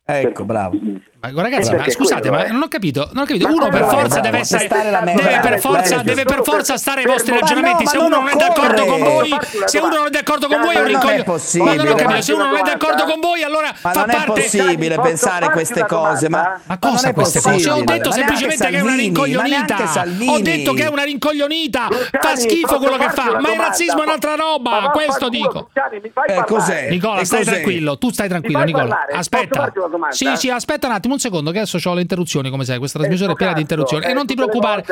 Ecco, bravo. Ma ragazzi, ma scusate, quello, ma non ho capito. Non ho capito. uno per forza deve essere. Deve per forza, deve per forza stare ai vostri ragionamenti. No, se uno non è d'accordo con voi, se uno non è d'accordo con voi, è un ricoglio. Ma non ho capito. Se uno non è d'accordo con voi, allora fa non parte. Non è possibile pensare queste cose. Ma, ma cosa queste cose? Ho detto semplicemente che è una rincoglionita. Ho detto che è una rincoglionita. Fa schifo quello che fa. Ma il razzismo è un'altra roba. Questo dico. Eh, cos'è? Nicola, stai tranquillo. Tu stai tranquillo, Nicola. Aspetta domanda? Sì, sì, aspetta un attimo, un secondo, che adesso ho le interruzioni, come sai, questa trasmissione è piena di interruzioni. eh, e non ti preoccupare,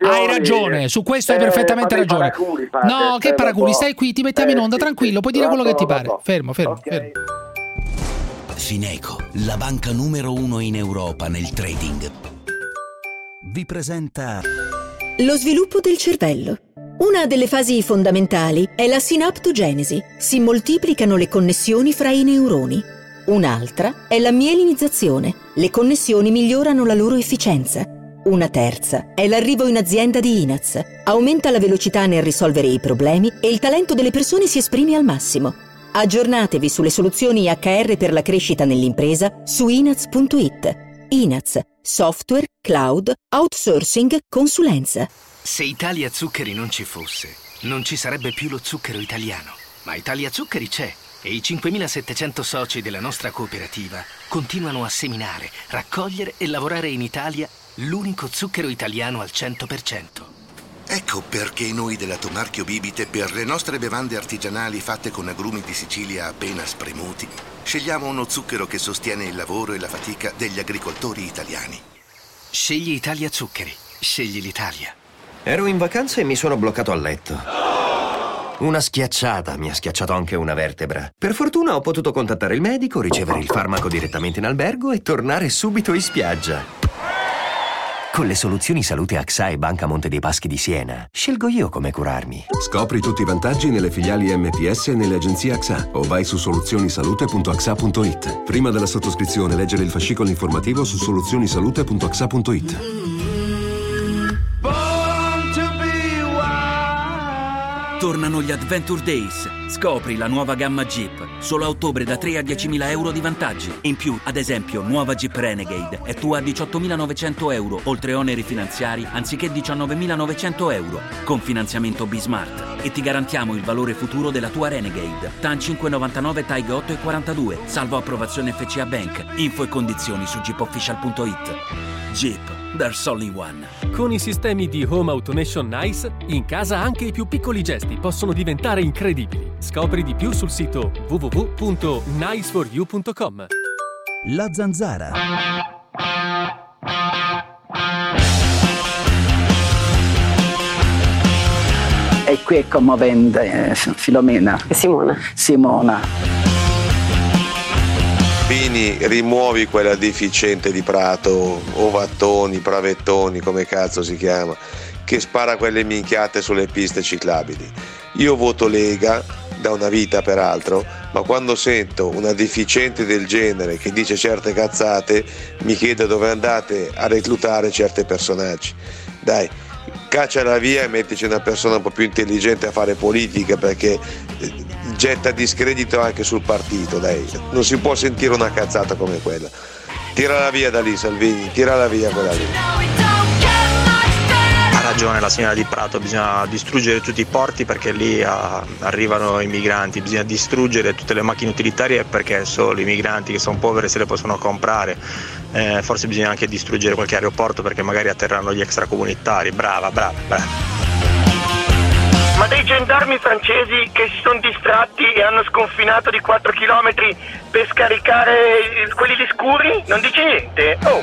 hai ragione, su questo hai eh, perfettamente ragione. paraculi, fate, no, che eh, paraculi, lo so. stai qui, ti mettiamo in Eh, onda, sì, tranquillo, sì. puoi dire quello che ti pare. Fermo, fermo, Ok. fermo. Fineco, la banca numero uno in Europa nel trading, vi presenta Lo sviluppo del cervello. Una delle fasi fondamentali è la sinaptogenesi. Si moltiplicano le connessioni fra i neuroni. Un'altra è la mielinizzazione. Le connessioni migliorano la loro efficienza. Una terza è l'arrivo in azienda di INAZ. Aumenta la velocità nel risolvere i problemi e il talento delle persone si esprime al massimo. Aggiornatevi sulle soluzioni HR per la crescita nell'impresa su inaz.it. INAZ, software, cloud, outsourcing, consulenza. Se Italia Zuccheri non ci fosse, non ci sarebbe più lo zucchero italiano. Ma Italia Zuccheri c'è e i 5.700 soci della nostra cooperativa continuano a seminare, raccogliere e lavorare in Italia l'unico zucchero italiano al 100%. Ecco perché noi della Tomarchio Bibite, per le nostre bevande artigianali fatte con agrumi di Sicilia appena spremuti, scegliamo uno zucchero che sostiene il lavoro e la fatica degli agricoltori italiani. Scegli Italia Zuccheri, scegli l'Italia. Ero in vacanza e mi sono bloccato a letto. Una schiacciata mi ha schiacciato anche una vertebra. Per fortuna ho potuto contattare il medico, ricevere il farmaco direttamente in albergo e tornare subito in spiaggia. Con le soluzioni salute AXA e Banca Monte dei Paschi di Siena, scelgo io come curarmi. Scopri tutti i vantaggi nelle filiali MPS e nelle agenzie AXA o vai su soluzionisalute.axa.it. Prima della sottoscrizione leggere il fascicolo informativo su soluzionisalute.axa.it. Tornano gli Adventure Days. Scopri la nuova gamma Jeep. Solo a ottobre da 3 a 10.000 euro di vantaggi. In più, ad esempio, nuova Jeep Renegade è tua a 18.900 euro, oltre oneri finanziari, anziché 19.900 euro. Con finanziamento B-Smart. E ti garantiamo il valore futuro della tua Renegade. TAN 599 TAG 8 e 42. Salvo approvazione FCA Bank. Info e condizioni su jeepofficial.it. Jeep. There's only one. Con i sistemi di Home Automation Nice, in casa anche i più piccoli gesti possono diventare incredibili. Scopri di più sul sito www.niceforyou.com. La zanzara. E qui è commovente, eh, Filomena. Simona. Simona. Bini, rimuovi quella deficiente di Prato, Ovattoni, Pravettoni, come cazzo si chiama, che spara quelle minchiate sulle piste ciclabili. Io voto Lega, da una vita peraltro, ma quando sento una deficiente del genere che dice certe cazzate, mi chiedo dove andate a reclutare certi personaggi. Dai, cacciala via e mettici una persona un po' più intelligente a fare politica perché eh, getta discredito anche sul partito, dai. Non si può sentire una cazzata come quella. Tirala via da lì, Salvini, tirala via quella lì. Ha ragione la signora di Prato, bisogna distruggere tutti i porti perché lì ah, arrivano i migranti, bisogna distruggere tutte le macchine utilitarie perché solo i migranti che sono poveri se le possono comprare. Eh, forse bisogna anche distruggere qualche aeroporto perché magari atterrano gli extracomunitari. Brava, brava, brava. Ma dei gendarmi francesi che si sono distratti e hanno sconfinato di 4 km per scaricare quelli di scuri? Non dice niente? Oh!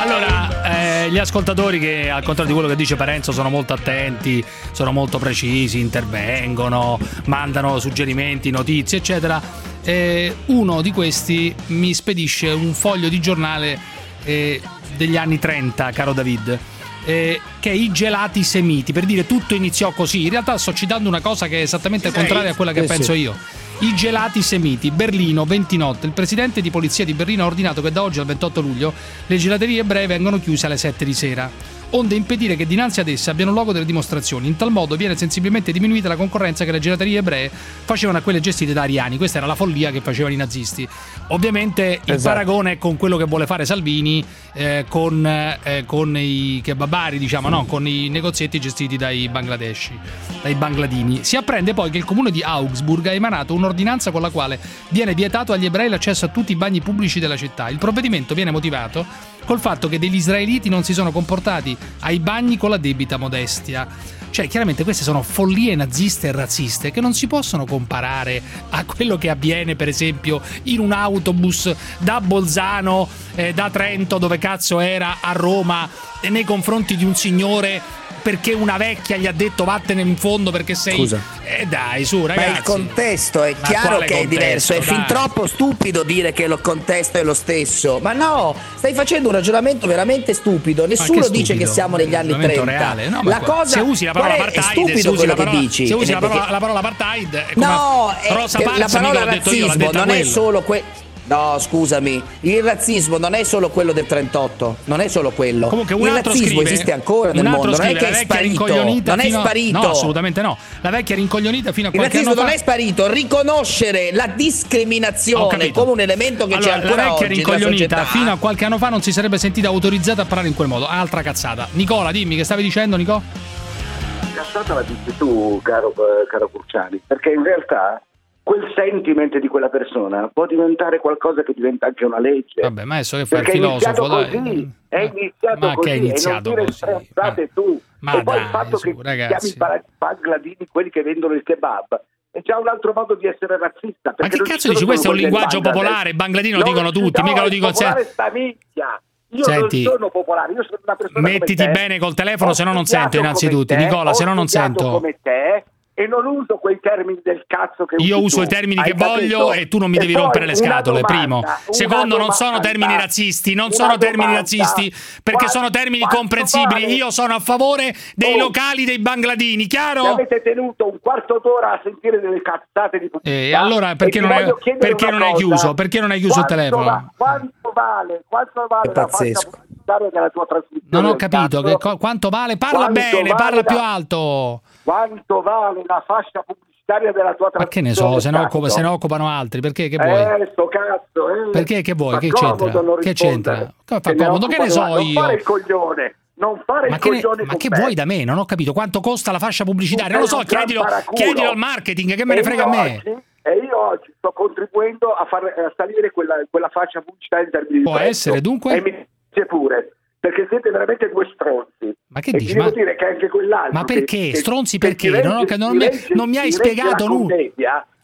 Allora, eh, gli ascoltatori che al contrario di quello che dice Parenzo sono molto attenti, sono molto precisi, intervengono, mandano suggerimenti, notizie, eccetera. Eh, uno di questi mi spedisce un foglio di giornale eh, degli anni 30, caro David. eh, che i gelati semiti, per dire tutto iniziò così. In realtà sto citando una cosa che è esattamente contraria a quella che Eh, penso sì. io. I gelati semiti, Berlino, 20 notte. Il presidente di polizia di Berlino ha ordinato che da oggi al 28 luglio le gelaterie ebree vengano chiuse alle 7 di sera, onde impedire che dinanzi ad esse abbiano luogo delle dimostrazioni. In tal modo viene sensibilmente diminuita la concorrenza che le gelaterie ebree facevano a quelle gestite da ariani. Questa era la follia che facevano i nazisti. Ovviamente il Esatto. paragone è con quello che vuole fare Salvini eh, con, eh, con i kebabari, diciamo, no? con i negozietti gestiti dai bangladeshi, dai bangladini. Si apprende poi che il comune di Augsburg ha emanato un'ordinanza con la quale viene vietato agli ebrei l'accesso a tutti i bagni pubblici della città. Il provvedimento viene motivato col fatto che degli israeliti non si sono comportati ai bagni con la debita modestia. Cioè, chiaramente queste sono follie naziste e razziste che non si possono comparare a quello che avviene, per esempio, in un autobus da Bolzano, eh, da Trento, dove cazzo era, a Roma, nei confronti di un signore perché una vecchia gli ha detto vattene in fondo perché sei. Scusa. Eh dai, su, ragazzi. Ma il contesto è chiaro che è contesto, diverso, è fin dai. troppo stupido dire che il contesto è lo stesso. Ma no, stai facendo un ragionamento veramente stupido. Nessuno che dice che stupido? siamo negli anni Ragionamento 30. reale. No, la cosa se usi la parola è? È apartheid, stupido se usi quello la parola, che dici. se usi la Perché- parola, la parola apartheid, è No, è Rosa Parks, la parola razzismo non è quello. solo que- No, scusami, il razzismo non è solo quello del 38, non è solo quello. Comunque un il altro razzismo scrive, esiste ancora nel mondo, non è scrive, che è la vecchia sparito. Non è fino a- sparito. No, assolutamente no. La vecchia rincoglionita fino a Il qualche razzismo anno non fa è sparito, riconoscere la discriminazione come un elemento che allora, c'è ancora la vecchia oggi rincoglionita fino a qualche anno fa non si sarebbe sentita autorizzata a parlare in quel modo. Altra cazzata. Nicola, dimmi che stavi dicendo, Nico? cazzata la dici tu, caro, eh, caro Cruciani, perché in realtà quel sentiment di quella persona può diventare qualcosa che diventa anche una legge. Vabbè, ma adesso che fai il filosofo, dai. così, è iniziato Ma così, che è iniziato e non dire così? stronzate tu. Ma e poi dai, il fatto su, che ragazzi. chiami ba- bangladini quelli che vendono il kebab è già un altro modo di essere razzista. Ma che cazzo dici? Questo è un linguaggio Bangladesh. popolare, Bangladini lo dicono tutti, no, mica lo il dico popolare se- sta minchia. Io Senti, non sono popolare, io sono una persona Mettiti bene col telefono, se no non sento innanzitutto. Nicola, se no non sento. come te e non uso quei termini del cazzo che Io uso tu. i termini Hai che voglio e tu non mi E devi rompere le scatole, domanda, primo. Secondo, non sono domanda, termini razzisti, non sono termini domanda. razzisti, perché Quanto- sono termini comprensibili. vale? Io sono a favore dei Oh. locali dei Bangladini, Mi chiaro? avete tenuto un quarto d'ora a sentire delle cazzate di pubblicità E allora perché e non chiedere perché non hai cosa. chiuso? Perché non hai chiuso il telefono? va- quanto vale, quanto vale È pazzesco. pubblicitaria della tua trasmissione? Non ho capito co- quanto vale. Parla Quanto bene, vale parla la- più alto. Quanto vale la fascia pubblicitaria della tua Ma che ne trasmissione? so, se ne, occupa- se ne occupano altri, perché che vuoi? Eh, sto cazzo, eh. Perché che vuoi? Che c'entra? non Che c'entra? Fa Se ne comodo? Che ne so non io? fare il coglione. Non fare Ma il che, ne, coglione ma che me. vuoi da me? Non ho capito quanto costa la fascia pubblicitaria. Non lo so, chiedilo, chiedilo al marketing, che me ne E frega a me. oggi- e io oggi sto contribuendo a far a salire quella, quella fascia pubblicitaria in termini Può di essere, dunque? E mi dice pure, perché siete veramente due stronzi. Ma che e dici? Ma- dire che anche quell'altro... Ma che- perché? che- Stronzi che perché? regge- Non ho- non mi- non mi hai spiegato la nulla.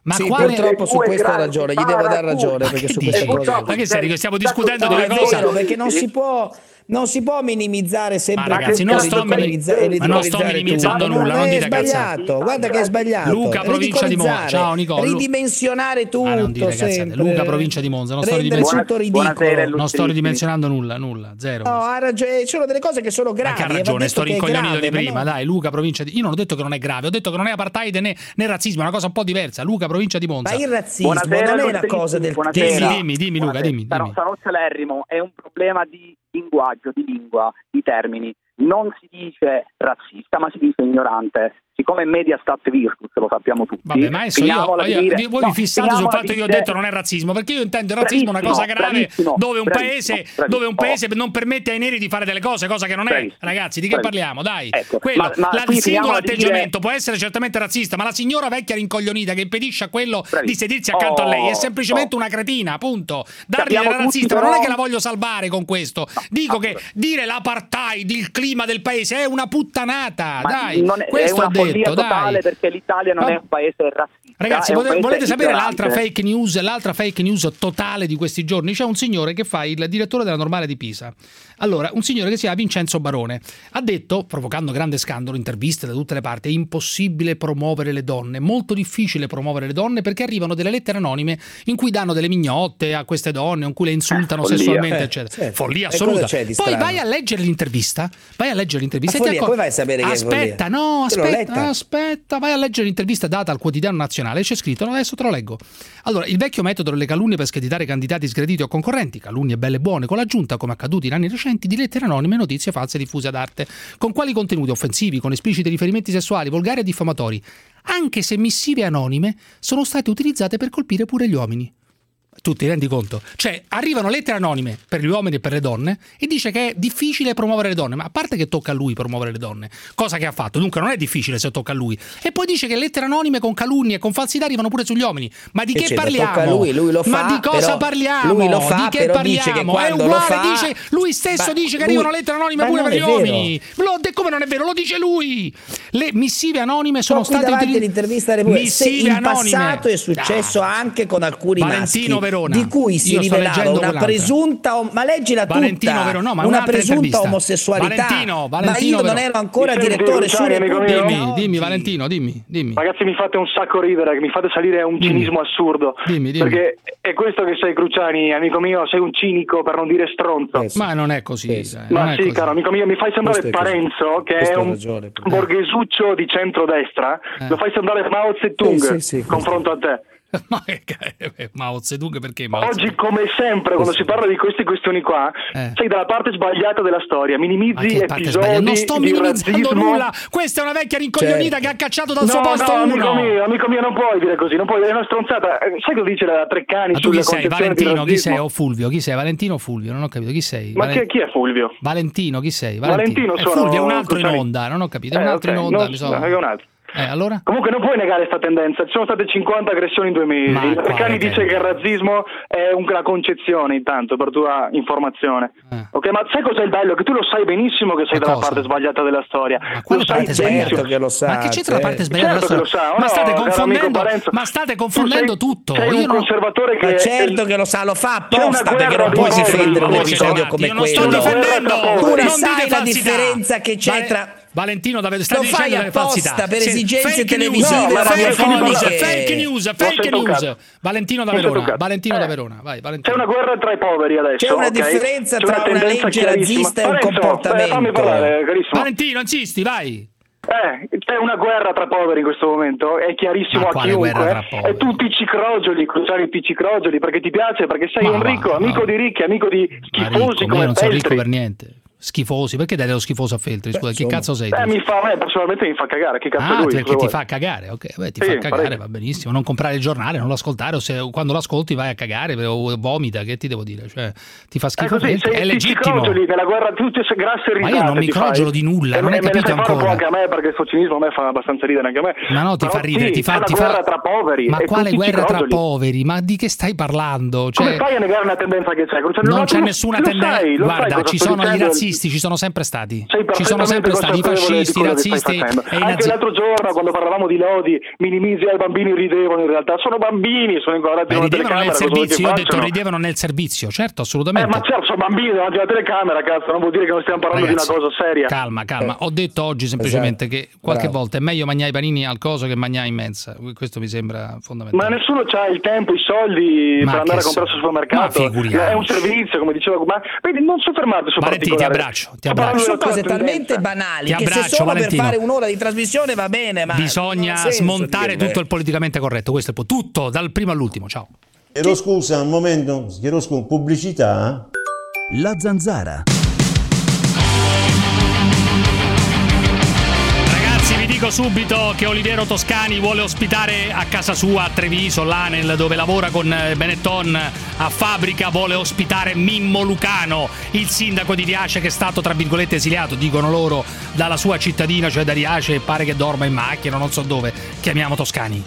Ma Sì, quale- purtroppo su Due questo ha ragione, gli devo dar paraculo. ragione perché che su cose. purtroppo Ma che serio? Stiamo discutendo di una cosa. perché non si può non si può minimizzare sempre Ma ragazzi, tutto non sto ridicolizza- mini- e ma non sto minimizzando tutto. nulla, Ma non è sbagliato, guarda che è sbagliato. Luca, provincia di Monza. Ciao, Nicola. Ridimensionare tutto Ma non dire cazzate. sempre. Luca, provincia di Monza. Non sto, Rendere ridimension- tutto ridicolo. non sto ridimensionando nulla, nulla, zero. No, ha ragione, ci sono delle cose che sono Ma gravi. che ha e va ragione, sto rincoglionito di ma prima, no. dai, Luca, provincia di... Io non ho detto che non è grave, ho detto che non è apartheid né, né razzismo, è una cosa un po' diversa. Luca, provincia di Monza. Ma il razzismo Buonasera, non è una cosa del. Dimmi, dimmi, Luca, dimmi. sarò celerrimo, è un problema di linguaggio, di lingua, di termini. Non si dice razzista, ma si dice ignorante. Siccome media stat virtus, lo sappiamo tutti. Vabbè, ma adesso io, io- dire- voi no, vi fissate sul fatto che io ho detto non è razzismo, perché io intendo razzismo una cosa grave dove un paese, dove un paese non permette ai neri di fare delle cose, cosa che non è. Ragazzi, di che parliamo? Dai, Ecco, quello, ma- ma il singolo di dire- atteggiamento può essere certamente razzista, ma la signora vecchia rincoglionita che impedisce a quello di sedirsi accanto a lei è Oh, semplicemente oh. una cretina, punto. Dargli tutti, razzista, ma non è però- che la voglio salvare con questo. Dico che dire l'apartheid, il clima del paese è una puttanata. Ma dai, è, è questo una ho follia detto, totale dai. perché l'Italia non Ma- è un paese razzista. Ragazzi, volete, volete sapere l'altra fake news? L'altra fake news totale di questi giorni? C'è un signore che fa il direttore della normale di Pisa. Allora, un signore che si chiama Vincenzo Barone ha detto, provocando grande scandalo, interviste da tutte le parti, è impossibile promuovere le donne, molto difficile promuovere le donne perché arrivano delle lettere anonime in cui danno delle mignotte a queste donne, in cui le insultano follia. sessualmente, Eh, eccetera. certo. Follia assoluta. Poi vai a leggere l'intervista, vai a leggere l'intervista Ma e ti follia, accor- vai a sapere che è Aspetta, follia? no, aspetta, aspetta, vai a leggere l'intervista data al quotidiano nazionale, c'è scritto, no, adesso te lo leggo. Allora, il vecchio metodo delle calunnie per screditare candidati sgraditi o concorrenti, calunnie belle e buone, con l'aggiunta, come accaduto in anni recenti, di lettere anonime e notizie false diffuse ad arte, con quali contenuti offensivi, con espliciti riferimenti sessuali, volgari e diffamatori, anche se missive anonime sono state utilizzate per colpire pure gli uomini. Tu ti rendi conto? Cioè, arrivano lettere anonime per gli uomini e per le donne e dice che è difficile promuovere le donne, ma a parte che tocca a lui promuovere le donne, cosa che ha fatto, dunque non è difficile se tocca a lui. E poi dice che lettere anonime con calunnie e con falsità arrivano pure sugli uomini. Ma di Che che parliamo? a lui, lui lo ma fa, di cosa parliamo? lui lo fa, di che che parliamo? quando è uguale, fa- dice, lui stesso Ma dice che lui- arrivano lettere anonime ma pure per gli uomini. Lo, come non è vero? Lo dice lui. Le missive anonime sono qui state utilizzate. Missive in anonime. passato è successo anche con alcuni Valentino maschi Verona. di cui si rivelava leggendo una quell'altra. presunta ma leggila tutta Verona, no, ma una presunta intervista. omosessualità Valentino, ma Valentino io non ero ancora direttore su Repubblica? Dimmi, dimmi Valentino, dimmi, dimmi. Ragazzi, mi fate un sacco ridere, mi fate salire a un cinismo assurdo. Dimmi, dimmi. Perché è questo che sei, Cruciani, amico mio, sei un cinico per non dire stronzo. Ma non è così. dai, non Ma è sì, così. caro amico mio, mi fai sembrare. Parenzo, che Questo è un ragione, borghesuccio di centrodestra, lo fai sembrare Mao Zedong, Sì, sì, sì, confronto a te. Ma ca- Mao Zedong perché Mao Oggi, come sempre, quando si parla di queste questioni qua, sei dalla parte sbagliata della storia, minimizzi Eh. episodi Non sto minimizzando nulla. Questa è una vecchia rincoglionita Certo. che ha cacciato dal no, suo posto no, amico uno. mio, amico mio, non puoi dire così, non puoi dire una stronzata. Eh, Sai cosa dice la Treccani Ma tu chi sei? Valentino, chi sei? O Fulvio? Chi sei? Valentino o Fulvio? Non ho capito. Chi sei? Ma Valen- chi, è Fulvio? Valentino, chi sei? Valentino Eh, sono Fulvio è un altro in onda, non ho capito. È un Eh, altro ok, in onda. non- mi sono- no, è un altro. Eh, allora? Comunque non puoi negare questa tendenza, ci sono state 50 aggressioni in due mesi. Ma Treccani dice che il razzismo è una concezione, intanto, per tua informazione. Ok, ma sai cos'è il bello? Che tu lo sai benissimo che sei dalla Eh. cosa? parte sbagliata della storia. quale lo sai parte sbagliata? benissimo. Certo che lo sa, Ma che c'entra la parte sbagliata Certo della che lo sa, storia? Ma no, state amico confondendo- Parenzo? ma state Tu confondendo sei- tutto. Sei Io un non- conservatore che ma è- certo che lo sa, lo fa apposta perché non puoi difendere un episodio Io come non sto quello. difendendo. Tu non dite sai la differenza che c'è Vale- tra Valentino Davide sta Lo dicendo fai delle falsità. per Sì, esigenze fake televisive news, o fake news, fake news, fake news. Valentino da Verona. Valentino da Eh. Verona, vai C'è Valentino. una guerra tra i poveri adesso. C'è una ok? differenza C'è tra una legge razzista e un Parenzo, comportamento. eh, fammi parlare, carissimo. Valentino, insisti, vai. Eh, c'è una guerra tra poveri in questo momento, è chiarissimo Ma a chiunque. guerra tra poveri? E tu piccicrogioli, crociare i piccicrogioli perché ti piace, perché sei un ricco, amico di ricchi, amico di Ma schifosi ricco, ma come io non sono ricco per niente. Schifosi, perché dai dello schifoso a Feltri? Scusa, che cazzo sei? tu? Eh, mi fa, a me personalmente mi fa cagare, che cazzo Ah, è lui? perché ti vuoi? fa cagare, ok, beh, ti Sì, fa cagare, parecchio. va benissimo. Non comprare il giornale, non lo ascoltare, o se quando lo ascolti vai a cagare o vomita, che ti devo dire? Cioè, ti fa È schifo. così, Feltri, sei è legittimo. piccicrogioli nella guerra tutte se grasse Ma risate io non mi crogiolo di nulla, E non me- hai me capito ancora. anche a me perché il cinismo a me fa abbastanza ridere anche a me. Ma no, ti Però fa ridere, sì, ti fa, una ti fa- guerra tra poveri Ma quale guerra tra poveri? Ma di che stai parlando? Cioè, Come fai a negare una tendenza che c'è? Cioè, non no, c'è nessuna tendenza. Guarda, ci sono i dicendo. Razzisti, ci sono sempre stati. Ci sono sempre stati i fascisti, i razzisti e Anche nazisti. l'altro giorno quando parlavamo di lodi, minimizzi ai bambini ridevano in realtà, sono bambini, sono inquadrati ridevano nel telecamera, che servizio, io ho detto ridevano nel servizio, certo, Eh, assolutamente. ma certo, sono bambini davanti alla telecamera, cazzo, non vuol dire che non stiamo parlando Ragazzi, di una cosa seria. Calma, calma. Eh. Ho detto oggi semplicemente Esatto. che qualche Bravo. volta è meglio mangiare i panini al coso che mangiare in mensa. Questo mi sembra fondamentale. Ma nessuno ha il tempo, i soldi Ma per andare a comprare so- al supermercato. È un servizio, come diceva. Ma vedi, non soffermarti su Valentì, ti particolari. Abbraccio, ti parlando abbraccio. Sono cose talmente banali Ti che se abbraccio, solo Valentino. per fare un'ora di trasmissione va bene, ma Bisogna senso smontare tutto il politicamente corretto. Questo è tutto, dal primo all'ultimo. Ciao. Chiedo scusa un momento, chiedo scusa, pubblicità? La zanzara. Dico subito che Oliviero Toscani vuole ospitare a casa sua a Treviso, l'Anel, dove lavora con eh, Benetton a fabbrica, vuole ospitare Mimmo Lucano, il sindaco di Riace che è stato, tra virgolette, esiliato, dicono loro, dalla sua cittadina, cioè da Riace, e pare che dorma in macchina, non so dove. Chiamiamo Toscani.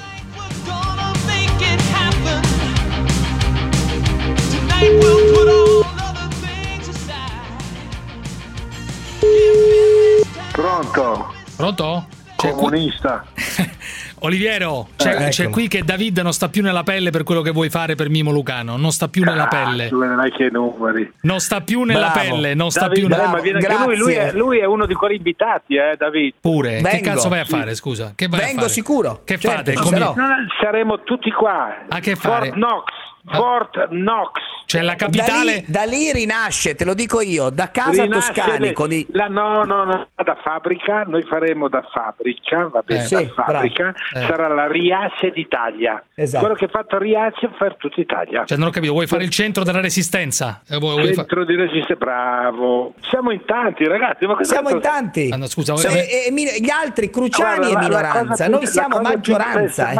Pronto? Pronto? C'è qui- Comunista. Oliviero, c'è, Eh, c'è eccolo. qui che David non sta più nella pelle per quello che vuoi fare per Mimo Lucano, non sta più nella pelle. Tu non hai che numeri. Non sta più nella Bravo. pelle, non sta David, più nella ma viene anche lui, lui è, lui è uno di quelli invitati, eh, David. Pure, che Vengo. cazzo vai a Sì. fare, scusa? Che vai a Vengo fare? sicuro. Che Certo, fate? Come- no, saremo tutti qua. A che fare? Fort Knox. Fort Knox. Cioè la Da lì, da lì rinasce, te lo dico io, da casa Rinasce Toscani le- con i... la, no, no, no, da fabbrica, noi faremo da fabbrica, va bene, Eh, da sì, fabbrica, bravo. Eh. sarà la Riace d'Italia. Esatto. Quello che ha fatto Riace per tutta Italia. Cioè, non ho capito, vuoi fare il centro della resistenza? Eh, vuoi- vuoi fa- Centro di resistenza, bravo. Siamo in tanti, ragazzi. Ma Siamo in tanti. Ah, no, scusa, Siamo- eh, gli altri, Cruciani Guarda, e minoranza, più- noi siamo più maggioranza.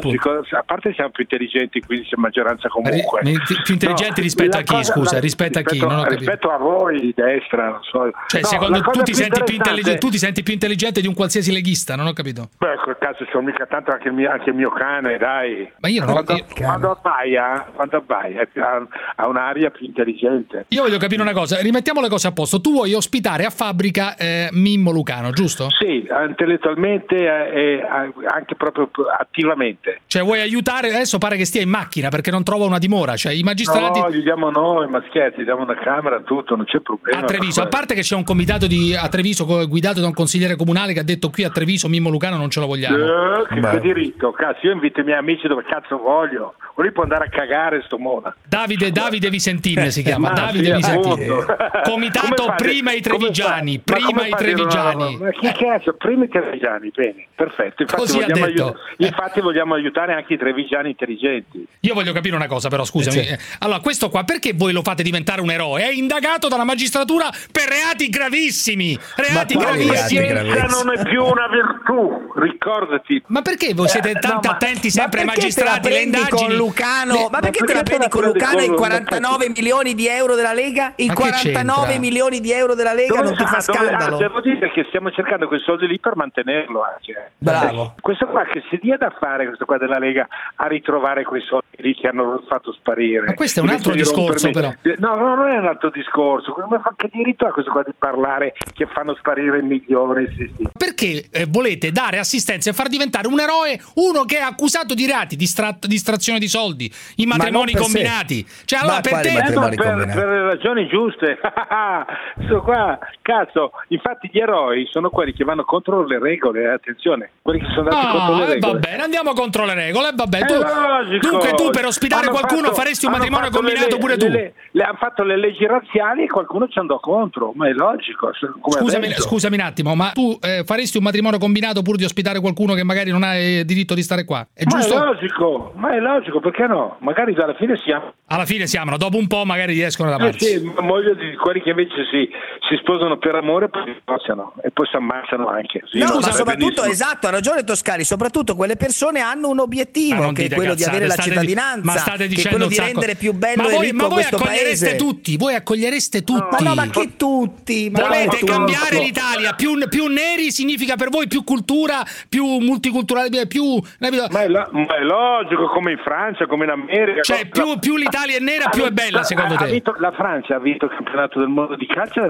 punto. A parte siamo più intelligenti, quindi siamo maggioranza comunque. più intelligenti rispetto la a chi, scusa, rispetto a chi? Non ho rispetto a voi di destra, non so. Cioè, No, secondo cosa tu ti, più senti più interessante- intelligente, tu ti senti più intelligente di un qualsiasi leghista, non ho capito. Beh, quel caso c'ho mica tanto anche il mio, anche il mio cane, dai. Ma io non ho quando, capito. quando abbaia, quando abbaia ha, ha un'aria più intelligente. Io voglio capire una cosa, rimettiamo le cose a posto. Tu vuoi ospitare a fabbrica eh, Mimmo Lucano, giusto? Sì, intellettualmente e, e anche proprio attivamente. Cioè vuoi aiutare, adesso pare che stia in macchina perché non trova una dimora, cioè i magistrati No, gli diamo noi, ma scherzi, gli diamo una camera, tutto, non c'è problema. a Treviso, a parte che c'è un comitato di, a Treviso guidato da un consigliere comunale che ha detto qui a Treviso Mimmo Lucano non ce lo vogliamo. Eh, che, Beh. diritto, cazzo, io invito i miei amici dove cazzo voglio. Lui può andare a cagare sto mona. Davide, Davide Visentin si chiama, Ma Davide sì, appunto. Comitato prima i trevigiani, prima i trevigiani. Ma chi cazzo, prima i trevigiani, bene, perfetto. Infatti, Così ha vogliamo, detto. aiut- infatti vogliamo aiutare anche i trevigiani intelligenti. Io voglio capire una cosa, però, scusami. Eh, sì. Eh, Allora, questo qua, perché voi lo fate diventare un eroe? È indagato dalla magistratura per reati gravissimi. Reati La gravissimi. pazienza non è più una virtù, ricordati. Ma perché voi siete Eh, tanto no, ma- attenti sempre ai Ma perché la magistrati, le indagini? con Lucano? Le- ma perché te la prendi con Lucano i con- 49 milioni di euro della Lega? I Ma che 49 c'entra? milioni di euro della Lega Dove non ti fa? Dove- scandalo? ah, devo dire che stiamo cercando quei soldi lì per mantenerlo anche. Bravo. Questo qua che si dia da fare, questo qua della Lega, a ritrovare quei soldi lì che hanno fatto sparire. Ma questo è un altro di discorso, rompermi- No, no, non è un altro discorso. Come fa che diritto ha questo qua di parlare che fanno sparire milioni? Sì, sì. Perché eh, volete dare assistenza e far diventare un eroe uno che è accusato di reati, distra- distrazione di soldi, i Ma matrimoni non per sé. combinati? Cioè, allora Ma per te Eh, per, combinati? per le ragioni giuste. Sto qua, cazzo, infatti gli eroi sono quelli che vanno contro le regole, eh, attenzione, quelli che sono andati contro le Ah, e regole. va bene, andiamo contro le regole. Vabbè, È tu, dunque tu per ospitare Hanno qualcuno fatto- faresti un matrimonio combinato le- pure tu. le- le- hanno fatto le leggi razziali e qualcuno ci andò contro, ma è logico. Scusami, scusami un attimo, ma tu eh, faresti un matrimonio combinato pur di ospitare qualcuno che magari non ha eh, diritto di stare qua? È Ma è giusto? logico, ma è logico, perché no? Magari alla fine siamo. Alla fine si amano, dopo un po' magari riescono ad Eh amarsi. sì, moglie di quelli che invece si, si sposano per amore poi si divorziano e poi si ammazzano anche. Sì, No, no, ma soprattutto, benissimo. esatto, ha ragione Toscani, soprattutto quelle persone hanno un obiettivo, che è quello di cazzate, avere la state di- cittadinanza, ma state che è dicendo quello un di rendere più bello ma e voi, ricco ma voi accogliereste paese. tutti, voi accogliereste tutti. Ma no, ma che tutti? Ma Volete no, cambiare l'Italia? Più, più neri significa per voi più cultura, più multiculturale, più. Ma è, lo- ma è logico, come in Francia, come in America. Cioè, più, più l'Italia è nera, più è bella, secondo te? vinto- la Francia ha vinto il campionato del mondo di calcio,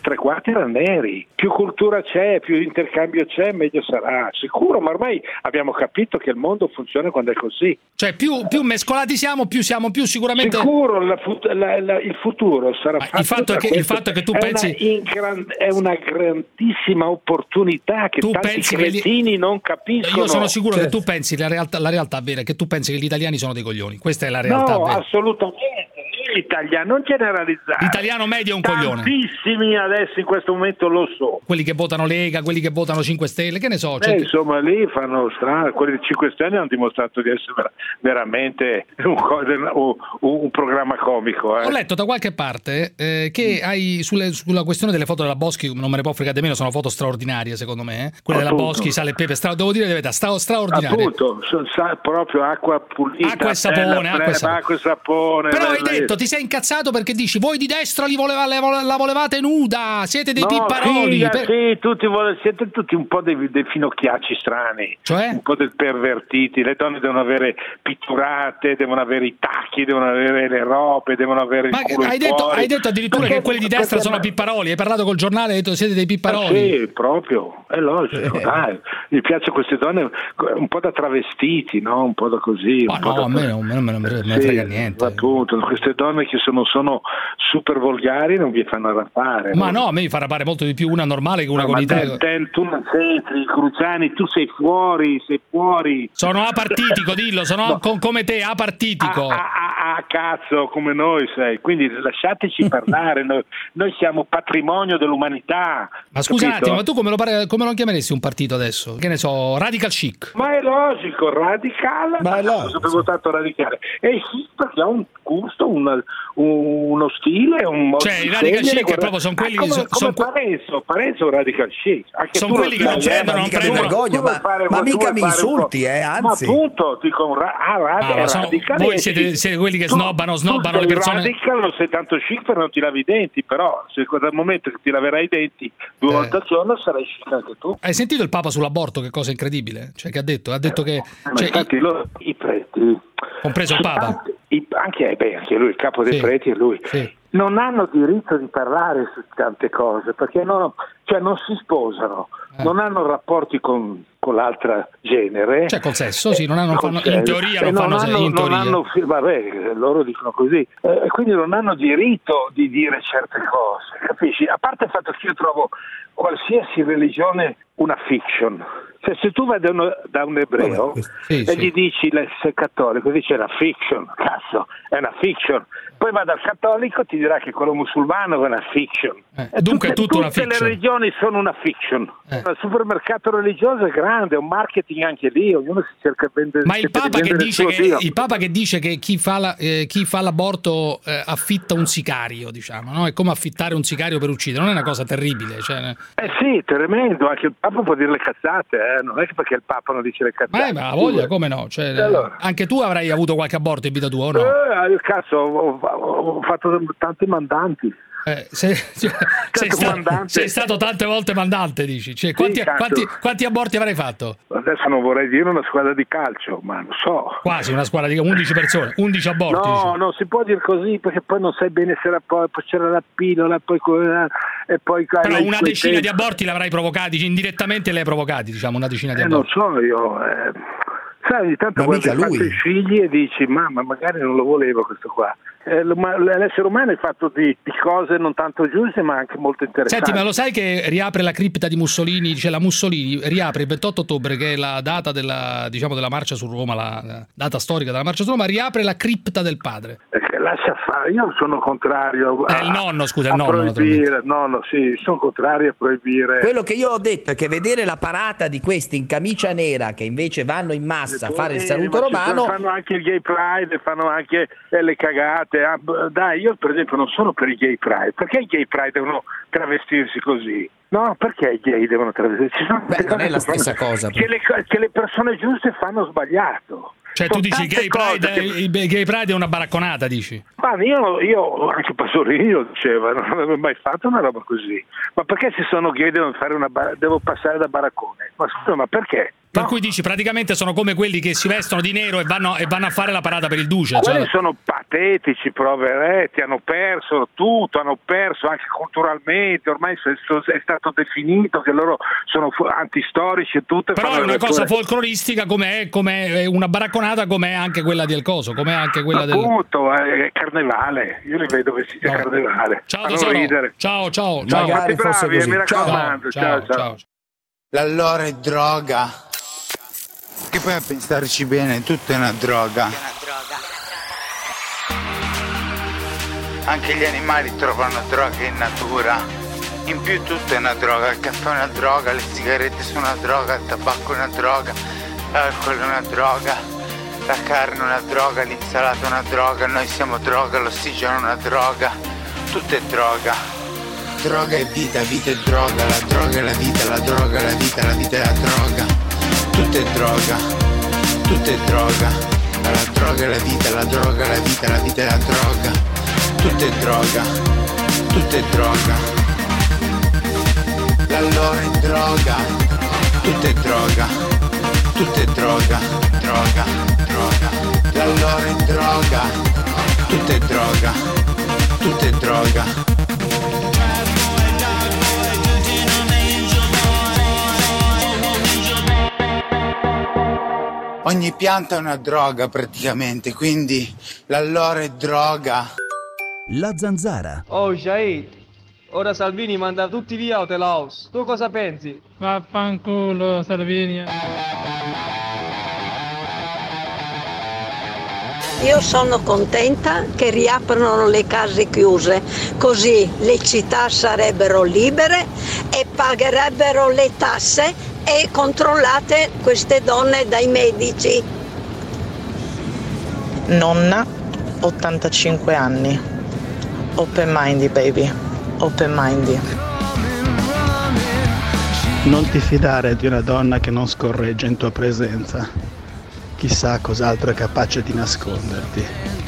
tre quarti erano neri. Più cultura c'è, più intercambio c'è, meglio sarà. Sicuro, ma ormai abbiamo capito che il mondo funziona quando è così. Cioè, più, più mescolati siamo, più siamo più sicuramente. Sicuro, la la- la- il futuro sarà fatto il fatto è che- il fatto è che tu una pensi- ingran- è una grandissima opportunità che Tu tanti pensi che gli- cretini non capiscono. Io sono sicuro Certo. che tu pensi la realtà, la realtà vera, è che tu pensi che gli italiani sono dei coglioni. Questa è la realtà No, vera. assolutamente. L'italiano, non generalizzare. L'italiano medio è un coglione. Tantissimi adesso in questo momento lo so. Quelli che votano Lega, quelli che votano 5 Stelle, che ne so. cioè- Eh, insomma, lì fanno strano. Quelli di 5 Stelle hanno dimostrato di essere vera- veramente un, un- un programma comico. eh. Ho letto da qualche parte eh, che hai sulle- sulla questione delle foto della Boschi, non me ne può fregare di meno, sono foto straordinarie secondo me. eh. Quelle della Appunto. Boschi, sale e pepe, stra- devo dire la verità, stra- straordinarie. Appunto, so- sa- proprio acqua pulita, Acqua e sapone, bella, acqua e sapone. acqua e sapone, Però hai detto, ti sei incazzato perché dici voi di destra li voleva- le vole- la volevate nuda, siete dei No, pipparoli. figa, per- sì, tutti vuole- siete tutti un po' dei, dei finocchiacci strani, Cioè? un po' del pervertiti. Le donne devono avere pitturate, devono avere i tacchi, devono avere le robe, devono avere Ma hai detto, hai detto addirittura Perché- che quelli di destra sono pipparoli, hai parlato col giornale e hai detto siete dei pipparoli. sì, proprio, è logico, dai. Mi piace queste donne un po' da travestiti, no? Un po' da così. Ma no, da- a me non, non me ne me ne Sì, frega niente. Appunto, queste donne donne che se non sono super volgari non vi fanno arrapare. Ma no, a me mi fa rapare molto di più una normale che una No, con ma i te, tagli. te- tu non sei Cruciani, tu sei fuori, sei fuori. Sono apartitico, dillo, sono No. co- come te, apartitico. Ah, ah, ah, cazzo, come noi sei. Quindi lasciateci parlare, noi, noi siamo patrimonio dell'umanità. Ma scusa un capito? attimo, ma tu come lo, pare- come lo chiameresti un partito adesso? Che ne so, Radical Chic. Ma è logico, radicale. Ma è logico. per votato radicale? È il hip che ha un gusto, un- un- uno stile, un modo Cioè, di i radical chic proprio sono quelli- Ah, come, son- come son- Parenzo, Parenzo radical chic. Anche Son tu lo quelli che non prendono- non prendono- vergogno, ma, fare- ma mica mi insulti, eh, anzi. Ma appunto, dico, un ra- ah, rad- ma sono- voi siete- siete quelli che Tu- snobbano- snobbano le persone- radical, non sei tanto chic perché non ti lavi i denti, però se dal momento che ti laverai i denti due Eh. volte al giorno sarai chic anche tu. Hai sentito il Papa sull'aborto? Che cosa incredibile? Cioè, che ha detto? Ha detto che. Eh, Ma cioè, infatti loro- i preti, compreso il Papa. I- anche, beh, anche lui, il capo dei Sì. preti è lui, Sì. non hanno diritto di parlare su tante cose perché non, cioè non si sposano, Eh. non hanno rapporti con, con l'altra genere. Cioè, col sesso, sì, non hanno- fanno- in teoria non E fanno hanno, in non teoria. hanno fi- vabbè, loro dicono così, Eh, e quindi non hanno diritto di dire certe cose, capisci? A parte il fatto che io trovo qualsiasi religione una fiction. Cioè, se tu vai da, uno- da un ebreo Sì, e gli dici sei cattolico, dice è una fiction, cazzo, è una fiction. Poi va dal cattolico ti dirà che quello musulmano è una fiction. Eh, E dunque è tutte, tutte fiction. le religioni sono una fiction. Eh. Il supermercato religioso è grande, è un marketing anche lì, ognuno si cerca di vendere Ma il Papa, che dice che, Dio. il Papa che dice che chi fa, la- eh, chi fa l'aborto eh, affitta un sicario, diciamo, no? È come affittare un sicario per uccidere, non è una cosa terribile. Cioè, Eh sì, tremendo, anche il Papa può dire le cazzate, eh? non è che perché il Papa non dice le cazzate. ma, ma voglia, come no? Cioè, allora? Anche tu avrai avuto qualche aborto in vita tua o no? Eh, io cazzo, ho, ho fatto tanti mandanti. Eh, sei, cioè, sei sta- sei stato tante volte mandante, dici? Cioè, quanti, cazzo. quanti- quanti aborti avrai fatto? Adesso non vorrei dire una squadra di calcio, ma non so. Quasi una squadra di 11 persone, 11 aborti. No, dici. non si può dire così perché poi non sai bene se era poi, poi c'era la pillola poi quella, e poi Però una decina tempi. di aborti l'avrai provocati, indirettamente li hai provocati, diciamo, una decina di Eh, non aborti. so io. eh. Sai, ogni tanto Ma guardi lui. i figli e dici, mamma, magari non lo volevo questo qua. Eh, l'essere umano è fatto di, di cose non tanto giuste ma anche molto interessanti. Senti, ma lo sai che riapre la cripta di Mussolini? Cioè la Mussolini riapre il 28 ottobre, che è la data della, diciamo, della marcia su Roma, la, data storica della marcia su Roma, riapre la cripta del padre. Eh, Lascia fare, io sono contrario a, Eh, il nonno, scusa, il a nonno, proibire, nonno, sì, sono contrario a proibire. Quello che io ho detto è che vedere la parata di questi in camicia nera che invece vanno in massa a fare il Eh, saluto romano Fanno anche il gay pride, fanno anche eh, le cagate. Ah, b- dai, io per esempio non sono per il gay pride. Perché i gay pride devono travestirsi così? No, perché i gay devono travestirsi? Sono Beh, non è la fanno- stessa cosa, Che le, che le persone giuste fanno sbagliato. Cioè tu Sono dici tante gay pride, che- il gay pride è una baracconata, dici? Ma io, io anche Pasolini lo diceva, non avevo mai fatto una roba così. Ma perché se sono gay devo, fare una ba- devo passare da baraccone? Ma scusa, ma perché? Per cui dici praticamente sono come quelli che si vestono di nero e vanno, e vanno a fare la parata per il duce. Cioè, Quelli sono patetici, poveretti, hanno perso tutto, hanno perso anche culturalmente, ormai è stato definito che loro sono antistorici e tutto. Però è una cosa folcloristica come è una baracconata come è anche quella del coso, come è anche quella del... Appunto, è carnevale, io li vedo vestiti a carnevale. Ciao Fanno tesoro. ridere. Ciao, ciao, Ciao, ciao. fate bravi, mi raccomando. Ciao, ciao. L'allora è droga. Che poi a pensarci bene, tutto è una droga. Anche gli animali trovano droga in natura. In più tutto è una droga, il caffè è una droga, le sigarette sono una droga, il tabacco è una droga, l'alcol è una droga, la carne è una droga, l'insalata è una droga, noi siamo droga, l'ossigeno è una droga, tutto è droga. Droga è vita, vita è droga, la droga è la vita, la droga è la vita, la vita è la droga. Tutto è droga, tutto è droga. La droga è la vita, la droga è la vita, la vita è la droga. Tutto è droga, tutto è droga. L'allora è droga, tutto è droga, tutto è droga, droga, droga. L'allora è droga, tutto è droga, tutto è droga. Ogni pianta è una droga praticamente, quindi l'allora è droga. La zanzara. Oh, Shahid, ora Salvini manda tutti via a Hotel House. Tu cosa pensi? Vaffanculo, Salvini. Io sono contenta che riaprano le case chiuse, così le città sarebbero libere e pagherebbero le tasse e controllate queste donne dai medici. Nonna, 85 anni. Open mindy, baby. Open mindy. Non ti fidare di una donna che non scorreggia in tua presenza. Chissà cos'altro è capace di nasconderti.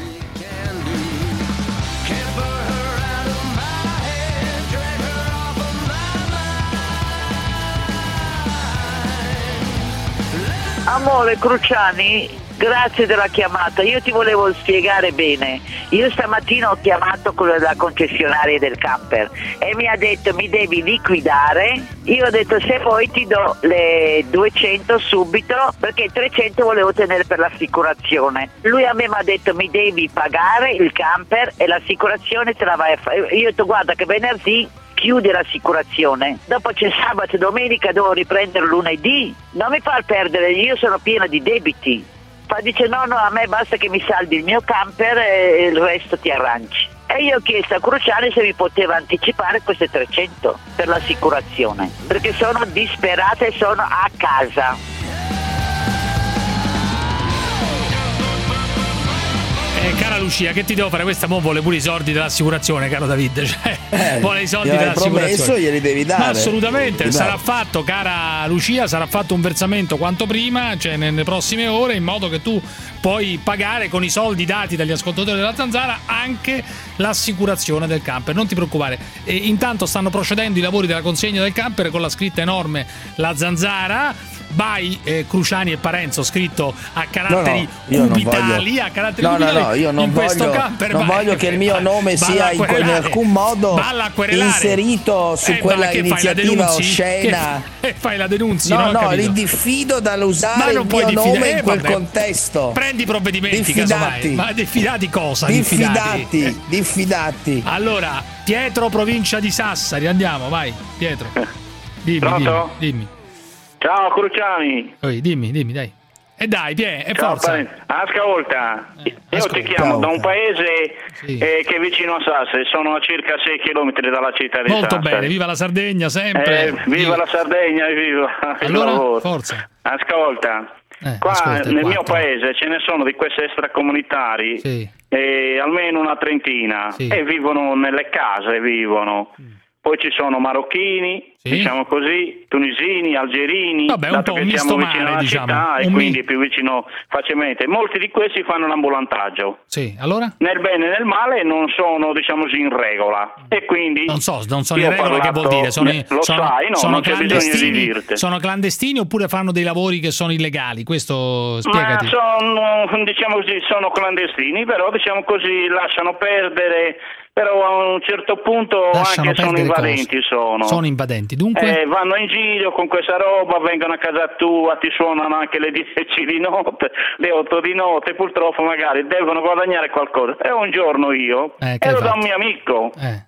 Amore Cruciani, grazie della chiamata. Io ti volevo spiegare bene. Io stamattina ho chiamato quello della concessionaria del camper e mi ha detto mi devi liquidare. Io ho detto se vuoi ti do le 200 subito perché 300 volevo tenere per l'assicurazione. Lui a me mi ha detto mi devi pagare il camper e l'assicurazione te la vai a fare. Io ho detto guarda che venerdì chiude l'assicurazione, dopo c'è sabato e domenica, devo riprendere lunedì. Non mi far perdere, io sono piena di debiti. Fa dice no, no, a me basta che mi saldi il mio camper e il resto ti arrangi. E io ho chiesto a Cruciani se mi poteva anticipare queste 300 per l'assicurazione, perché sono disperata e sono a casa. Eh, cara Lucia, che ti devo fare? Questa mo vuole pure i soldi dell'assicurazione, caro David. Cioè, Eh, vuole i soldi dell'assicurazione. promesso, glieli devi dare. Ma assolutamente, Devi sarà dare. fatto, cara Lucia, sarà fatto un versamento quanto prima, cioè nelle prossime ore, in modo che tu puoi pagare con i soldi dati dagli ascoltatori della Zanzara anche l'assicurazione del camper. Non ti preoccupare. E intanto stanno procedendo i lavori della consegna del camper con la scritta enorme La Zanzara. By eh, Cruciani e Parenzo scritto a caratteri io non cubitali voglio- a caratteri No, no, cubitali no, io non in questo voglio- camper non voglio che il mio nome sia in in alcun modo inserito su Eh, quella fai, iniziativa denunzi? oscena. Che, fai la denunzi? No, no, capito. li diffido dall'usare Ma il mio nome eh, in quel vabbè. contesto. Prendi provvedimenti, Diffidati. Ma diffidati cosa? Diffidati, Eh. diffidati. Allora, Pietro, provincia di Sassari, andiamo, vai, Pietro. Dimmi, Pronto? dimmi, dimmi. Ciao Cruciani. Poi, dimmi, dimmi, dai. E dai, Pie, e Ciao, forza. Ascolta, io ascolta. ti chiamo da un paese Sì. eh, che è vicino a Sassari, sono a circa 6 km dalla città di Molto Sassari. bene, viva la Sardegna sempre. Eh, viva la Sardegna viva Allora, forza. Ascolta, Eh, qua ascolta, nel quattro. mio paese ce ne sono di questi extracomunitari Sì. eh, almeno una trentina Sì. e vivono nelle case, vivono. Poi ci sono marocchini, Sì. diciamo così, tunisini, algerini, Vabbè, un dato po' che un siamo misto alla diciamo. città e Un quindi mi- più vicino facilmente. Molti di questi fanno l'ambulantaggio. Sì, allora? Nel bene e nel male non sono, diciamo così, in regola. E quindi Non so, non sono io in regola che vuol parlato- dire? Sono, lo sono- sai, no, sono di clandestini, dirti. sono clandestini oppure fanno dei lavori che sono illegali? Questo Ma spiegati. sono, diciamo così, sono clandestini, però diciamo così lasciano perdere, però a un certo punto Lasciano anche sono invadenti sono. Sono invadenti, dunque Eh, vanno in giro con questa roba, vengono a casa tua, ti suonano anche le 10 di notte, le 8 di notte, purtroppo magari devono guadagnare qualcosa. E un giorno io Eh, ero da un mio amico Eh.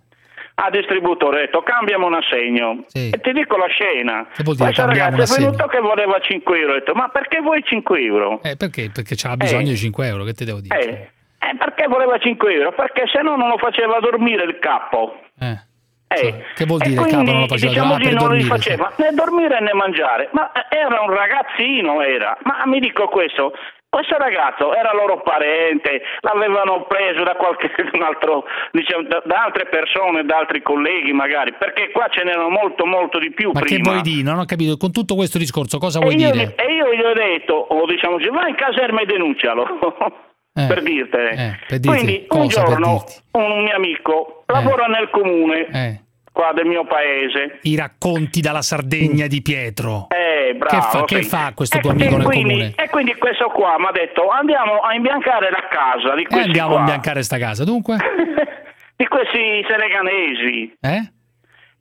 a distributore, ho detto cambiamo un assegno Sì. e ti dico la scena. Questa ragazza è venuto che voleva 5 euro, ho detto ma perché vuoi 5 euro? Eh, perché? Perché c'ha bisogno Eh. di 5 euro, che ti devo dire? Eh, eh, perché voleva 5 euro? Perché se no non lo faceva dormire il capo. Eh. Eh, Che vuol dire il quindi, capo non lo faceva diciamo per non li dormire? faceva né dormire né mangiare. Ma eh, era un ragazzino, era. Ma mi dico questo. Questo ragazzo era loro parente, l'avevano preso da qualche altro, diciamo, da, da altre persone, da altri colleghi magari, perché qua ce n'erano molto molto di più Ma che prima. vuoi dire? Non ho capito. Con tutto questo discorso, cosa E vuoi io, dire? e io gli ho detto, o diciamo così, vai in caserma e denuncialo. Eh, per dirtene. eh, per dirti Quindi un giorno un mio amico lavora nel comune Eh. qua del mio paese. I racconti dalla Sardegna di Pietro. Eh, bravo, che fa, sì. che fa questo E- tuo amico e nel quindi, comune? E quindi questo qua mi ha detto andiamo a imbiancare la casa di questi andiamo qua, a imbiancare sta casa, dunque? di questi seneganesi. Eh?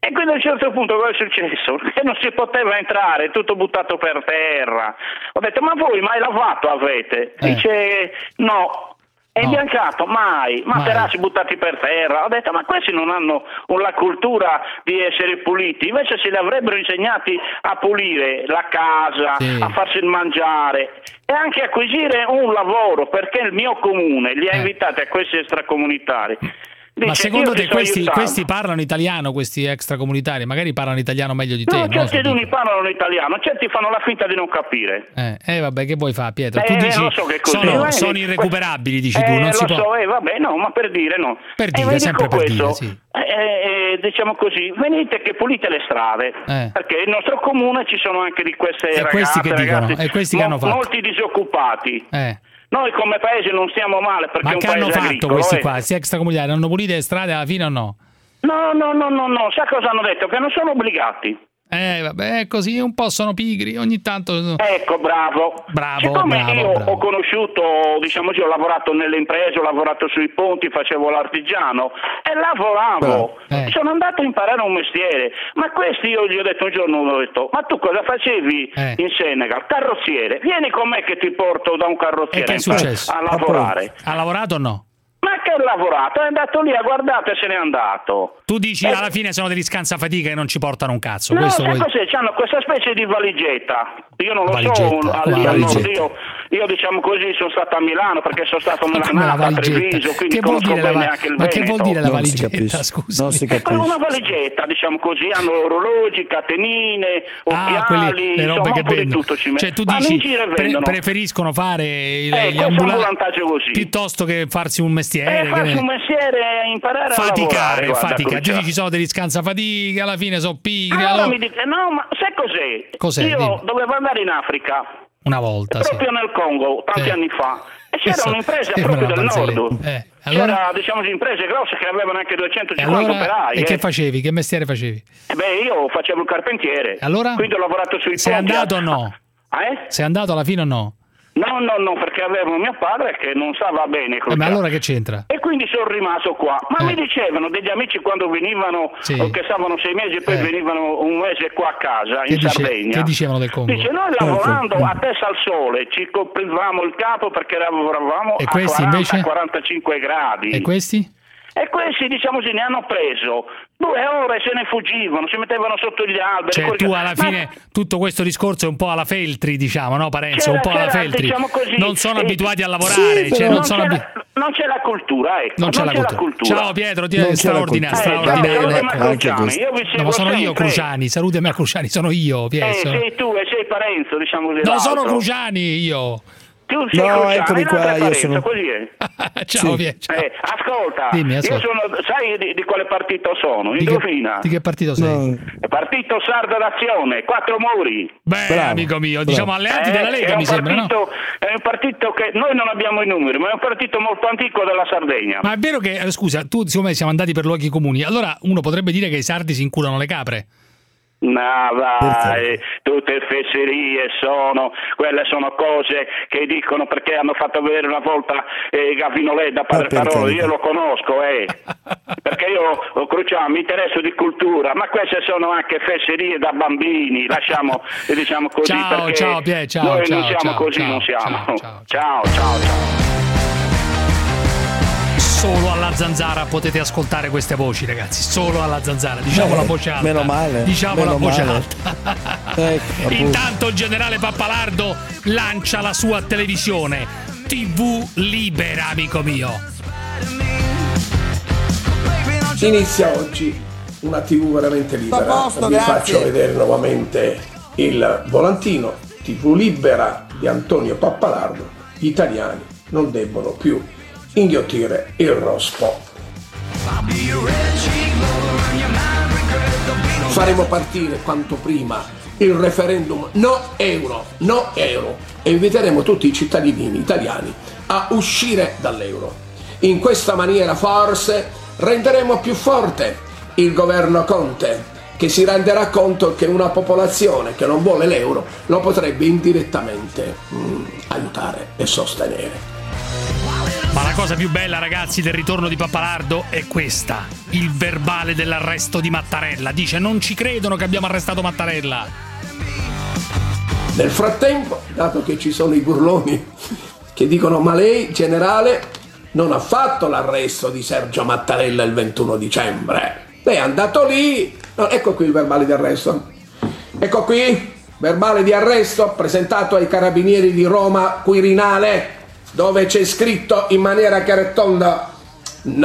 E quindi a un certo punto cosa è successo? Che non si poteva entrare, tutto buttato per terra. Ho detto, ma voi mai lavato avete? Eh. Dice, no. È No. imbiancato? Mai. Materassi buttati per terra. Ho detto, ma questi non hanno la cultura di essere puliti. Invece se li avrebbero insegnati a pulire la casa, Sì. a farsi il mangiare e anche acquisire un lavoro, perché il mio comune li ha invitati a questi extracomunitari. Ma Dice, secondo "Io ti te questi, aiutando". questi parlano italiano, questi extracomunitari? Magari parlano italiano meglio di te. No, certi non parlano italiano, certi fanno la finta di non capire. Eh, eh, vabbè, che vuoi fare, Pietro? Eh, tu dici so sono, Eh, sono que- irrecuperabili, dici eh, tu, non lo si può. so, eh, vabbè, no, ma per dire no. Per E dire, sempre per questo, dire, sì. eh, eh, diciamo così, venite che pulite le strade, Eh. perché nel nostro comune ci sono anche di queste E ragazze, questi che dicono? ragazzi, E questi che hanno fatto? molti disoccupati. Eh. Noi come paese non stiamo male perché Ma che hanno fatto agricolo, questi eh. qua? Questi extracomunitari hanno pulito le strade alla fine o no? No, no, no, no, no, sa cosa hanno detto? Che non sono obbligati. Eh, vabbè, così un po' sono pigri, ogni tanto. Ecco, bravo. Bravo, Siccome bravo, io bravo. ho conosciuto, diciamo così, ho lavorato nelle imprese, ho lavorato sui ponti, facevo l'artigiano e lavoravo. Eh. Sono andato a imparare un mestiere. Ma questi io gli ho detto un giorno, ho detto, ma tu cosa facevi Eh. in Senegal? Carrozziere. Vieni con me che ti porto da un E carrozziere a lavorare. Ha lavorato o no? Ma che ha lavorato? È andato lì, ha guardato e se n'è andato. Tu dici Eh. alla fine sono degli scansafatica che non ci portano un cazzo. No, questo sai vuoi- cos'è? C'hanno questa specie di valigetta. Io non lo Valigetta? so, Come al- al nord. io, io diciamo così sono stato a Milano perché sono stato a Milanata, a? Treviso, quindi Che vuol conosco dire la bene va- anche il ma che vuol dire la valigetta? Scusa. Non si È come capisce. una valigetta, diciamo così, hanno orologi, catenine, Ah, occhiali, quelli, le insomma robe che po' di vendono. tutto ci. Cioè, tu dici pre- preferiscono fare Eh, gli questo ambula- ambulantaggio così. piuttosto che farsi un mestiere. Eh, che farsi un mestiere e imparare a lavorare. Faticare, guarda, fatica. Cruciani. dici sono degli scansafatica, alla fine sono pigri. Allora allora- mi dite, no, ma sai cos'è? Cos'è? Io Dimmi. dovevo andare in Africa, Una volta, sì. proprio nel Congo, tanti Eh. anni fa, e c'era Adesso un'impresa proprio del nord. Eh, allora? C'era, diciamo, imprese grosse che avevano anche E 250 allora, operai. e che eh. facevi? Che mestiere facevi? Eh beh, io facevo il carpentiere. Allora? Quindi ho lavorato sui Sei ponti. andato o no? Eh? Sei andato alla fine o no? No, no, no, perché avevo mio padre che non stava bene. Eh, ma allora che c'entra? E quindi sono rimasto qua. Ma Eh. mi dicevano degli amici quando venivano, Sì. o che stavano sei mesi e poi Eh. venivano un mese qua a casa, Che, in dice- Sardegna. che dicevano del Congo? Dice, noi lavorando a testa al sole ci coprivamo il capo perché lavoravamo E a questi invece? 40-45 gradi. E questi? E questi, diciamo così, ne hanno preso due ore e se ne fuggivano, si mettevano sotto gli alberi. Cioè, tu alla Ma- fine tutto questo discorso è un po' alla Feltri, diciamo, no, Parenzo? c'era- Un po' alla c'era, Feltri. diciamo così, non sono eh, abituati a lavorare. sì, cioè, però non sono c'è abi- la- non c'è la cultura, ecco. non c'è la cultura. Ciao Pietro, ti Non c'è la straordinario. cultura. Eh, straordinario. io vi No, sono io. Cruciani, salutami a Cruciani, sono io, Eh, Pietro. sei tu e sei Parenzo, diciamo così. non sono. Cruciani io. Tu sei No, eccomi qua, io sono- così è. Ciao Sì. Pietro. ciao. Eh, ascolta, Dimmi, io ascolta. sono, sai di, di quale partito sono? Di Indovina. che, di che partito sei? No, Partito Sardo d'Azione, quattro muri. Beh, Bravo, amico mio, diciamo alleati Eh, della Lega, mi sembra, no? partito, È un partito che noi non abbiamo i numeri, ma è un partito molto antico della Sardegna. Ma è vero che, eh, scusa, tu siccome siamo andati per luoghi comuni, allora uno potrebbe dire che i sardi si incurano le capre. No, vai, tutte fesserie sono, quelle sono cose che dicono perché hanno fatto vedere una volta eh, Gavinolet da Padre Ma Parolo, io lo conosco, eh. perché io, oh, Cruciano, mi interesso di cultura, ma queste sono anche fesserie da bambini, lasciamo, eh, diciamo così, Ciao, perché ciao, Pie, ciao, noi ciao, non siamo ciao, così, ciao, non siamo. ciao, ciao, ciao, ciao. Solo alla zanzara potete ascoltare queste voci, ragazzi. Solo alla zanzara. Diciamo Eh, la voce alta. meno male, Diciamo meno la voce male. alta. Ecco. Intanto il generale Pappalardo lancia la sua televisione. TV libera, amico mio. Inizia oggi una TV veramente libera. Posto, Vi grazie. faccio vedere nuovamente il volantino TV libera di Antonio Pappalardo. Gli italiani non debbono più inghiottire il rospo. Faremo partire quanto prima il referendum no euro, no euro e inviteremo tutti i cittadini italiani a uscire dall'euro. In questa maniera forse renderemo più forte il governo Conte che si renderà conto che una popolazione che non vuole l'euro lo potrebbe indirettamente mm, aiutare e sostenere. Ma la cosa più bella, ragazzi, del ritorno di Pappalardo è questa: il verbale dell'arresto di Mattarella. Dice: Non ci credono che abbiamo arrestato Mattarella. Nel frattempo, dato che ci sono i burloni che dicono ma lei, generale, non ha fatto l'arresto di Sergio Mattarella il 21 dicembre. Lei è andato lì. no, ecco qui il verbale di arresto. Ecco qui, verbale di arresto presentato ai carabinieri di Roma Quirinale, dove c'è scritto in maniera chiara e tonda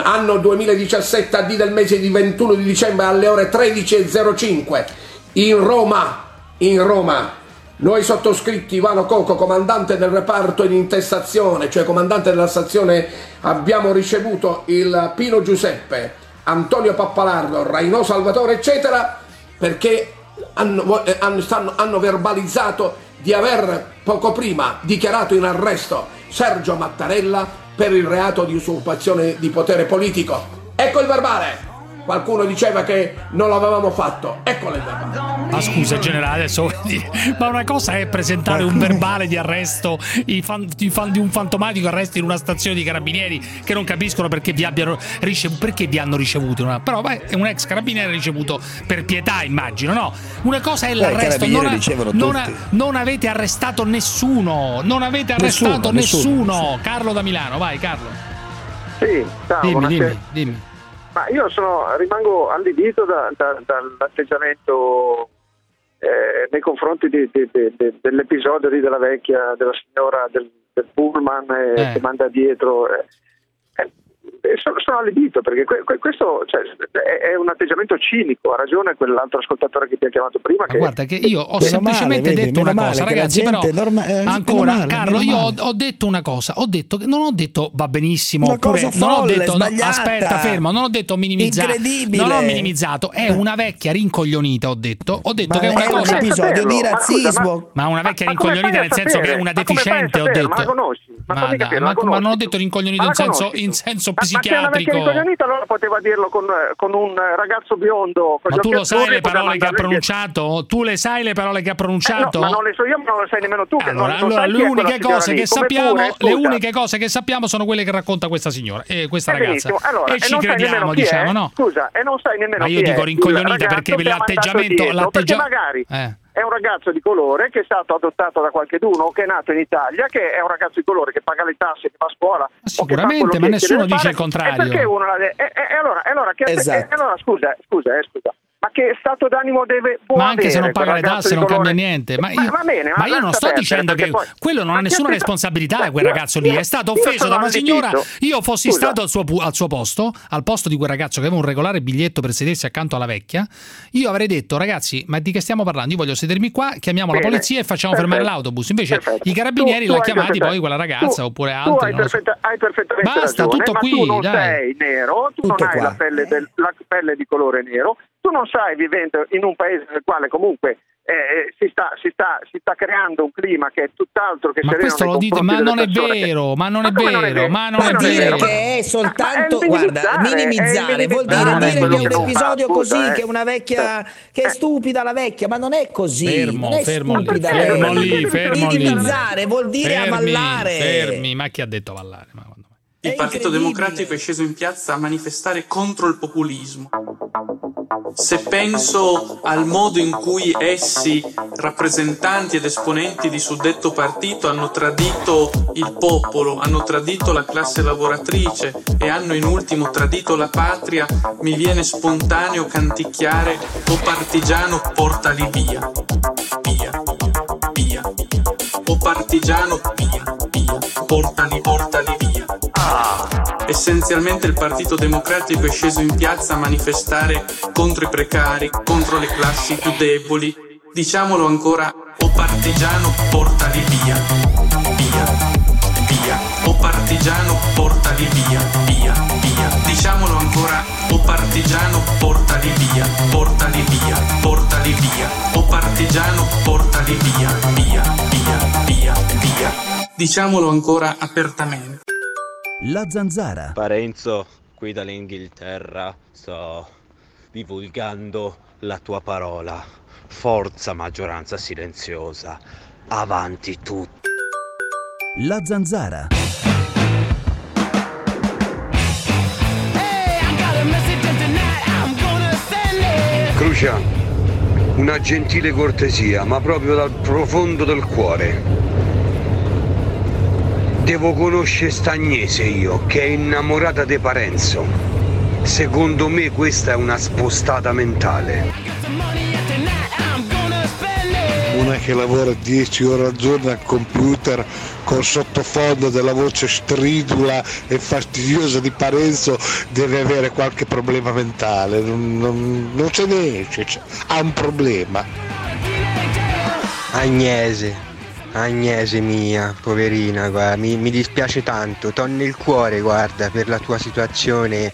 anno 2017 AD del mese di 21 di dicembre alle ore 13.05 in Roma, in Roma. Noi sottoscritti Ivano Coco, comandante del reparto in intestazione, cioè comandante della stazione, abbiamo ricevuto il Pino Giuseppe, Antonio Pappalardo, Rainò Salvatore, eccetera, perché hanno, eh, hanno- hanno verbalizzato di aver poco prima dichiarato in arresto Sergio Mattarella per il reato di usurpazione di potere politico. Ecco il verbale! Qualcuno diceva che non l'avevamo fatto. Eccolo il verbale. Ma scusa generale, adesso ma una cosa è presentare un verbale di arresto, i fan, i fan di un fantomatico arresto in una stazione di carabinieri che non capiscono perché vi abbiano ricevuto, perché vi hanno ricevuto, una- però beh, è un ex carabiniere ricevuto per pietà, immagino, no? Una cosa è l'arresto, carabinieri non, ha- non ha- non avete arrestato nessuno, non avete arrestato Nessuno, nessuno. nessuno, Carlo da Milano, vai Carlo. Sì, ciao, Dimmi, dimmi, dimmi. Ma io sono, rimango allibito da- da- dall'atteggiamento eh, nei confronti di- di- di- di- dell'episodio della vecchia, della signora del, del pullman eh, Eh. che manda dietro. Eh. Sono, sono allibito perché que- que- questo cioè, è, è un atteggiamento cinico. Ha ragione quell'altro ascoltatore che ti ha chiamato prima. Ma che, guarda che io ho Meno semplicemente male, vedi, detto una cosa, ragazzi, però norma- eh, ancora male, Carlo, io ho, ho detto una cosa, ho detto che non ho detto va benissimo, oppure cosa non ho folle, detto no, aspetta, fermo, non ho detto minimizzato. Incredibile. Non ho minimizzato, è una vecchia rincoglionita, ho detto. Ho detto Ma che è una è un cosa episodio di razzismo. ma una vecchia rincoglionita nel senso che è una deficiente, ho detto. Ma non ho detto rincoglionita in senso, conosci? Senso Ma- se psichiatrico. rincoglionita allora poteva dirlo con, con un ragazzo biondo. Ma tu lo sai le parole che ha pronunciato? Tu le sai le parole che ha Eh, no, pronunciato? ma non le so io, ma non le sai nemmeno tu. Allora, allora le uniche cose che sappiamo, pure, le uniche cose che sappiamo sono quelle che racconta questa signora, eh, questa Eh, ragazza. Allora, e ci non sai crediamo, diciamo, è? no? Scusa, e non sai nemmeno Ma io dico rincoglionita perché l'atteggiamento- magari Eh. È un ragazzo di colore che è stato adottato da qualcheduno che è nato in Italia, che è un ragazzo di colore che paga le tasse, che va a scuola. o Sicuramente, ma nessuno dice fare. il contrario. E perché uno la de- e, e- e allora, e allora, che, Esatto. e- e allora scusa, scusa, eh, scusa. Ma che stato d'animo deve Ma anche se non avere paga le tasse non cambia niente. Ma io, va bene, ma io non sto dicendo che poi- quello non ma ha nessuna responsabilità, Io- quel ragazzo lì. È stato offeso da una signora. Io fossi Scusa. stato al suo, al suo posto, al posto di quel ragazzo che aveva un regolare biglietto per sedersi accanto alla vecchia, io avrei detto, ragazzi, ma di che stiamo parlando? Io voglio sedermi qua, chiamiamo la Bene. polizia e facciamo Perfetto. fermare l'autobus. Invece Perfetto. i carabinieri l'ha chiamati poi quella ragazza tu- oppure Tu altri. hai, perfetta- perfettamente Basta, ragione, tutto ma qui, tu non dai. sei nero, tu Tutto non hai la pelle, del- la pelle di colore nero, tu non sai vivendo in un paese nel quale comunque eh, eh, si, sta, si, sta, si sta creando un clima che è tutt'altro che Ma sereno questo lo dite, ma delle non è persone che- vero, ma non è vero, ma non Ma è dire vero. che è soltanto, Ma è guarda, minimizzare, minimizzare è vuol dire dire Non che è un episodio Scusa, così, eh. che è una vecchia, che è stupida la vecchia, ma non è così. Fermo, non è fermo lì, stupida fermo lì, fermo lì. Minimizzare vuol dire Fermi, avallare. Fermi, ma chi ha detto avallare? Ma? Il Partito Democratico è sceso in piazza a manifestare contro il populismo. Se penso al modo in cui essi, rappresentanti ed esponenti di suddetto partito, hanno tradito il popolo, hanno tradito la classe lavoratrice e hanno in ultimo tradito la patria, mi viene spontaneo canticchiare O partigiano portali via, via, via, O partigiano via, via, portali, portali via. Essenzialmente il Partito Democratico è sceso in piazza a manifestare contro i precari, contro le classi più deboli. Diciamolo ancora, o partigiano portali via, via, via. O partigiano portali via, via, via. Diciamolo ancora, o partigiano portali via, portali via, portali via. O partigiano portali via, via, via, via, via. Diciamolo ancora apertamente. La zanzara. Parenzo, qui dall'Inghilterra sto divulgando la tua parola. Forza maggioranza silenziosa. Avanti tutti. La zanzara. Crucia, una gentile cortesia, ma proprio dal profondo del cuore. Devo conoscere Stagnese io, che è innamorata di Parenzo. Secondo me questa è una spostata mentale. Una che lavora 10 ore al giorno al computer con sottofondo della voce stridula e fastidiosa di Parenzo deve avere qualche problema mentale, non, non- non se ne esce, ha un problema. Agnese, Agnese mia, poverina, guarda, mi, mi dispiace tanto, t'ho nel cuore, guarda, per la tua situazione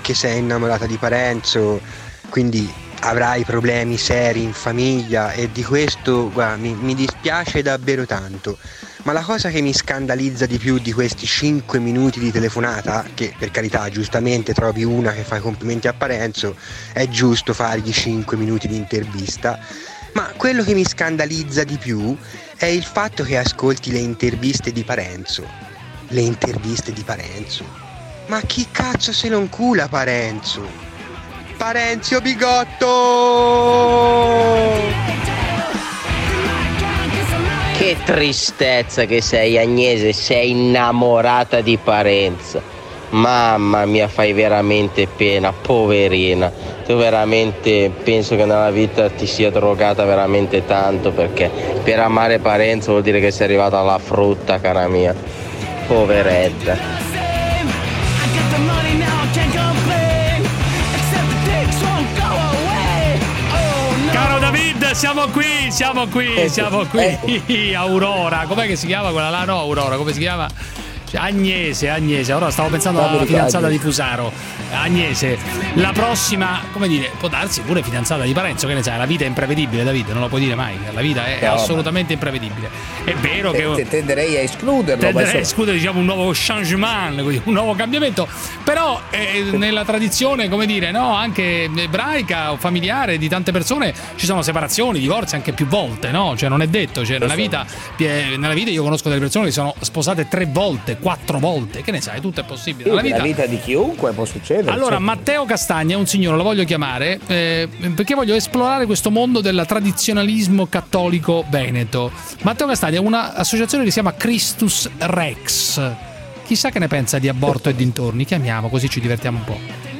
che sei innamorata di Parenzo, quindi avrai problemi seri in famiglia e di questo, guarda, mi, mi dispiace davvero tanto. Ma la cosa che mi scandalizza di più di questi 5 minuti di telefonata, che per carità giustamente trovi una che fa i complimenti a Parenzo, è giusto fargli 5 minuti di intervista, ma quello che mi scandalizza di più è il fatto che ascolti le interviste di Parenzo. Le interviste di Parenzo. Ma chi cazzo se non cula Parenzo? Parenzio Bigotto! Che tristezza che sei Agnese, sei innamorata di Parenza. Mamma mia, fai veramente pena, poverina. Tu veramente penso che nella vita ti sia drogata veramente tanto perché per amare Parenzo vuol dire che sei arrivata alla frutta, cara mia. Poveretta. Caro David, siamo qui, siamo qui, siamo qui. Aurora, com'è che si chiama quella là? No, Aurora, come si chiama? Agnese, Agnese, ora stavo pensando alla fidanzata di Fusaro. Agnese, la prossima, come dire, può darsi pure fidanzata di Parenzo, che ne sai, la vita è imprevedibile, Davide, non lo puoi dire mai, la vita è No, assolutamente imprevedibile. È vero Te- te- che tenderei a escluderlo. tenderei a escludere diciamo un nuovo changement, un nuovo cambiamento, però eh, nella tradizione, come dire, no, anche ebraica o familiare di tante persone ci sono separazioni, divorzi anche più volte, no? Cioè non è detto, cioè nella vita, eh, nella vita io conosco delle persone che sono sposate tre volte, quattro volte, che ne sai, tutto è possibile. Sì, vita vita di chiunque può succedere. allora, certo. Matteo Castagna è un signore, lo voglio chiamare, eh, perché voglio esplorare questo mondo del tradizionalismo cattolico veneto. Matteo Castagna è un'associazione che si chiama Christus Rex. Chissà che ne pensa di aborto e dintorni. Chiamiamo così ci divertiamo un po'.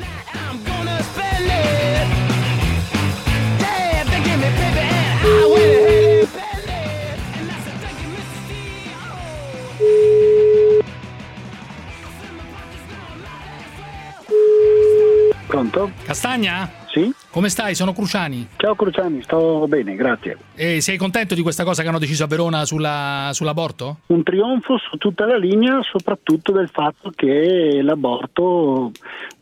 Pronto? Castagna? Sì? Come stai? Sono Cruciani. Ciao Cruciani, sto bene, grazie. E sei contento di questa cosa che hanno deciso a Verona sulla- sull'aborto? Un trionfo su tutta la linea, soprattutto del fatto che l'aborto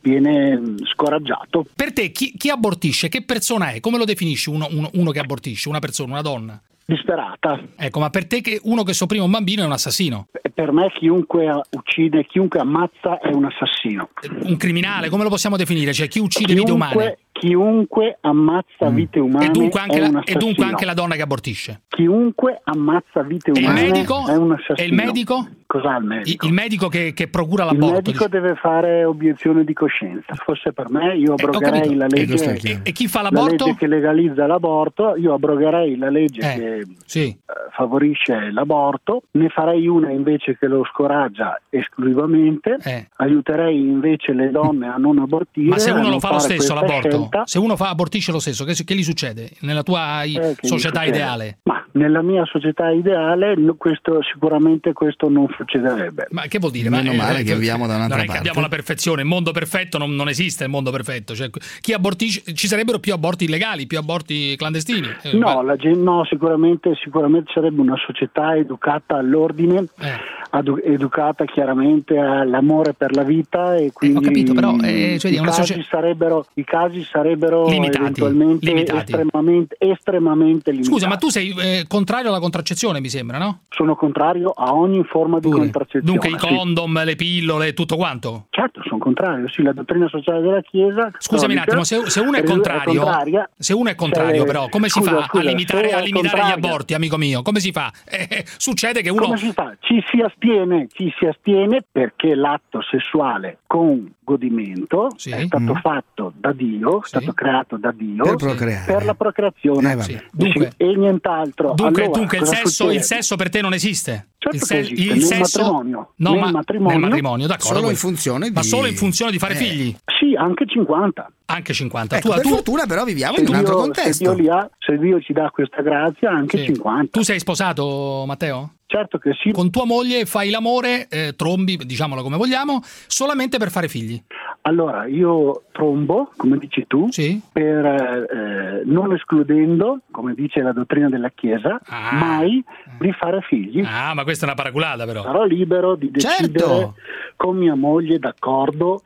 viene scoraggiato. Per te, chi, chi abortisce? Che persona è? Come lo definisci uno, uno- uno che abortisce? Una persona, una donna? Disperata. Ecco, ma per te che uno che sopprime un bambino è un assassino? Per me chiunque uccide, chiunque ammazza è un assassino. Un criminale? Come lo possiamo definire? Cioè chi uccide vite umane? Chiunque, ammazza vite umane E dunque, anche la, e dunque anche la donna che abortisce? Chiunque ammazza vite E il umane medico? è un assassino. E il medico? Cos'ha il Il, medico? il medico che, che procura Il l'aborto? medico deve fare obiezione di coscienza. Fosse per me, io Eh, abrogherei capito. la E legge, chiaro. E chi fa la l'aborto? legge che legalizza l'aborto. Io abrogherei la legge Eh, che sì. eh, favorisce l'aborto. Ne farei una invece che lo scoraggia esclusivamente. Aiuterei invece le donne a non abortire. Eh. Ma se uno lo fa lo stesso l'aborto? Scelta. Se uno fa, abortisce lo stesso, che, che gli succede nella tua Eh, società ideale? Ma nella mia società ideale questo, sicuramente questo non succederebbe. Ma che vuol dire? Meno Ma, male che viviamo da un'altra parte. abbiamo la perfezione, il mondo perfetto non, non esiste il mondo perfetto. Cioè, chi abortisce, ci sarebbero più aborti illegali, più aborti clandestini. Eh, No, la no, sicuramente, sicuramente sarebbe una società educata all'ordine, Eh. adu- educata chiaramente all'amore per la vita e quindi capito, però, eh, cioè, i, casi socie- sarebbero, i casi sarebbero Limitati, eventualmente limitati. estremamente, estremamente limitati. Scusa, ma tu sei eh, contrario alla contraccezione, mi sembra, no? Sono contrario a ogni forma di contraccezione. Dunque i sì. condom, le pillole, tutto quanto? Certo, sono contrario, sì, la dottrina sociale della Chiesa. Scusami un attimo, se, se uno è è contrario, contraria, se uno è contrario, se- però, come si scusa, fa scusa, a limitare, a è limitare gli aborti, amico mio? Come si fa? Eh, succede che uno. Come si fa? Ci si astiene, ci si astiene perché l'atto sessuale con godimento, Sì. è stato Mm. fatto da Dio, è stato creato da Dio Per procreare. per la procreazione Eh, Dunque- e nient'altro. Dunque, Allora, dunque il, sesso, il sesso per te non esiste? Certo il, che se- esiste, il nel sesso matrimonio. No, Nel ma matrimonio- nel matrimonio, d'accordo. Solo in funzione Ma di- solo in funzione di fare Eh. figli? Sì, anche 50. Anche 50. Ecco, tu, per tu- fortuna però viviamo Se Dio- Se Dio, li ha, se Dio ci dà questa grazia, anche Sì. 50. Tu sei sposato, Matteo? Certo che sì. Con tua moglie fai l'amore, eh, trombi, diciamolo come vogliamo, solamente per fare figli. Allora, io trombo, come dici tu, per, eh, non escludendo, come dice la dottrina della Chiesa, mai di fare figli. Ah, ma questa è una paraculata però. Sarò libero di decidere Certo. con mia moglie, d'accordo,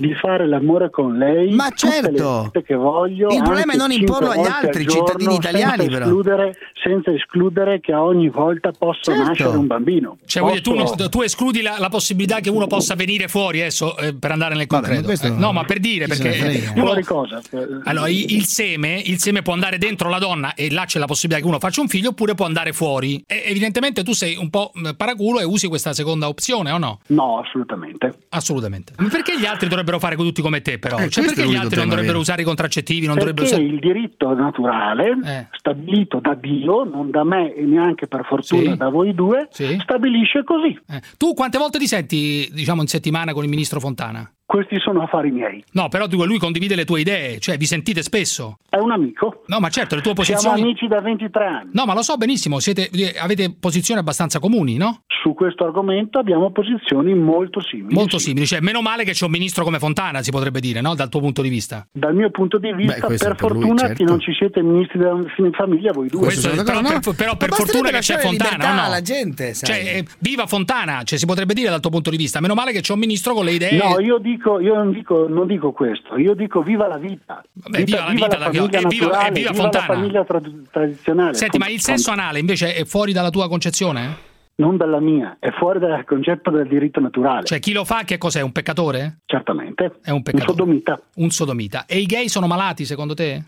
di fare l'amore con lei Ma certo. che voglio. Il problema è non imporlo agli altri al cittadini italiani, senza però. Escludere, senza escludere che a ogni volta possa Certo. nascere un bambino. Cioè, voglio dire, tu, tu escludi la, la possibilità che uno possa venire fuori adesso eh, per andare nel concreto. questo Eh, no, ma per dire, perché uno- Fuori cosa? Allora, il, il seme, il seme può andare dentro la donna e là c'è la possibilità che uno faccia un figlio, oppure può andare fuori. E evidentemente tu sei un po' mh, paraculo e usi questa seconda opzione, o no? No, assolutamente. Assolutamente. Ma perché gli altri dovrebbero fare tutti come te, però? Eh, cioè, perché gli l'unico altri non dovrebbero usare i contraccettivi? Non dovrebbero Perché usare... il diritto naturale, stabilito da Dio, non da me e neanche per fortuna Sì. da voi due, stabilisce così. Eh, Tu quante volte ti senti, diciamo, in settimana con il ministro Fontana? Questi sono affari miei. No, però tu, lui condivide le tue idee, cioè vi sentite spesso. È un amico. No, ma certo, le tue Siamo posizioni... amici da 23 anni. No, ma lo so benissimo, siete, eh, avete posizioni abbastanza comuni, no? Su questo argomento abbiamo posizioni molto simili. Molto simili, cioè meno male che c'è un ministro come Fontana, si potrebbe dire, no? Dal tuo punto di vista. Dal mio punto di vista, Beh, questo per per lui, fortuna certo. che non ci siete ministri della famiglia voi due. Questo- però, per, però per fortuna che c'è Fontana, o no? alla gente, sai. Cioè, eh, viva Fontana, cioè, si potrebbe dire dal tuo punto di vista. Meno male che c'è un ministro con le idee. No, io dico, io non dico, non dico questo, io dico viva la vita. Vabbè, viva la vita, famiglia e viva- naturale, e viva la famiglia tra- tradizionale. Senti, ma Con- il sesso anale invece è fuori dalla tua concezione? Non dalla mia, è fuori dal concetto del diritto naturale. Cioè, chi lo fa che cos'è? Un peccatore? Certamente. È un peccatore. Un sodomita. Un sodomita. E i gay sono malati, secondo te?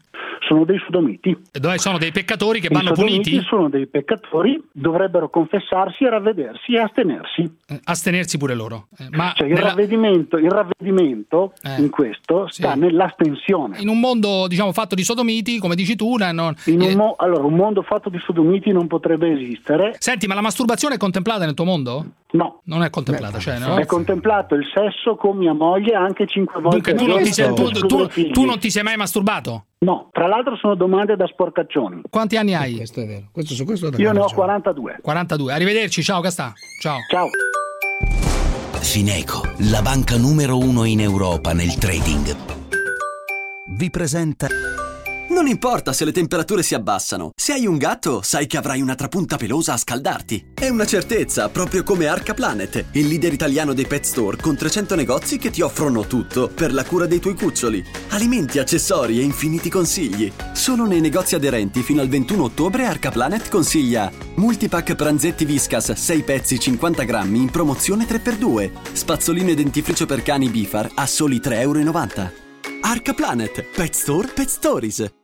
Sono dei sodomiti. Dove sono dei peccatori che I vanno puniti? sono dei peccatori, dovrebbero confessarsi e ravvedersi e astenersi. Eh, Astenersi pure loro. Eh, ma Cioè, il, nella- ravvedimento, il ravvedimento Eh. in questo sta nell'astensione. in un mondo, diciamo, fatto di sodomiti, come dici tu, non- In un eh, mo- allora, un mondo fatto di sodomiti non potrebbe esistere. Senti, ma la masturbazione è contemplata nel tuo mondo? No. Non è contemplata, cioè, no? È contemplato il sesso con mia moglie anche cinque volte Dunque, tu non, sei, tu- tu- tu non ti sei mai masturbato? No, tra l'altro sono domande da sporcaccioni. Quanti anni hai? Questo è vero. Questo, su questo Io ne ho 42. 42. Arrivederci, ciao Castà. Ciao. Ciao. Fineco, la banca numero uno in Europa nel trading. Vi presenta Non importa se le temperature si abbassano. Se hai un gatto, sai che avrai una trapunta pelosa a scaldarti. È una certezza, proprio come Arca Planet, il leader italiano dei pet store con 300 negozi che ti offrono tutto per la cura dei tuoi cuccioli. Alimenti, accessori e infiniti consigli. Solo nei negozi aderenti fino al 21 ottobre Arca Planet consiglia Multipack pranzetti Viscas 6 pezzi 50 grammi in promozione 3x2. Spazzolino e dentifricio per cani Bifar a soli 3,90 euro. Arca Planet, Pet Store, Pet Stories.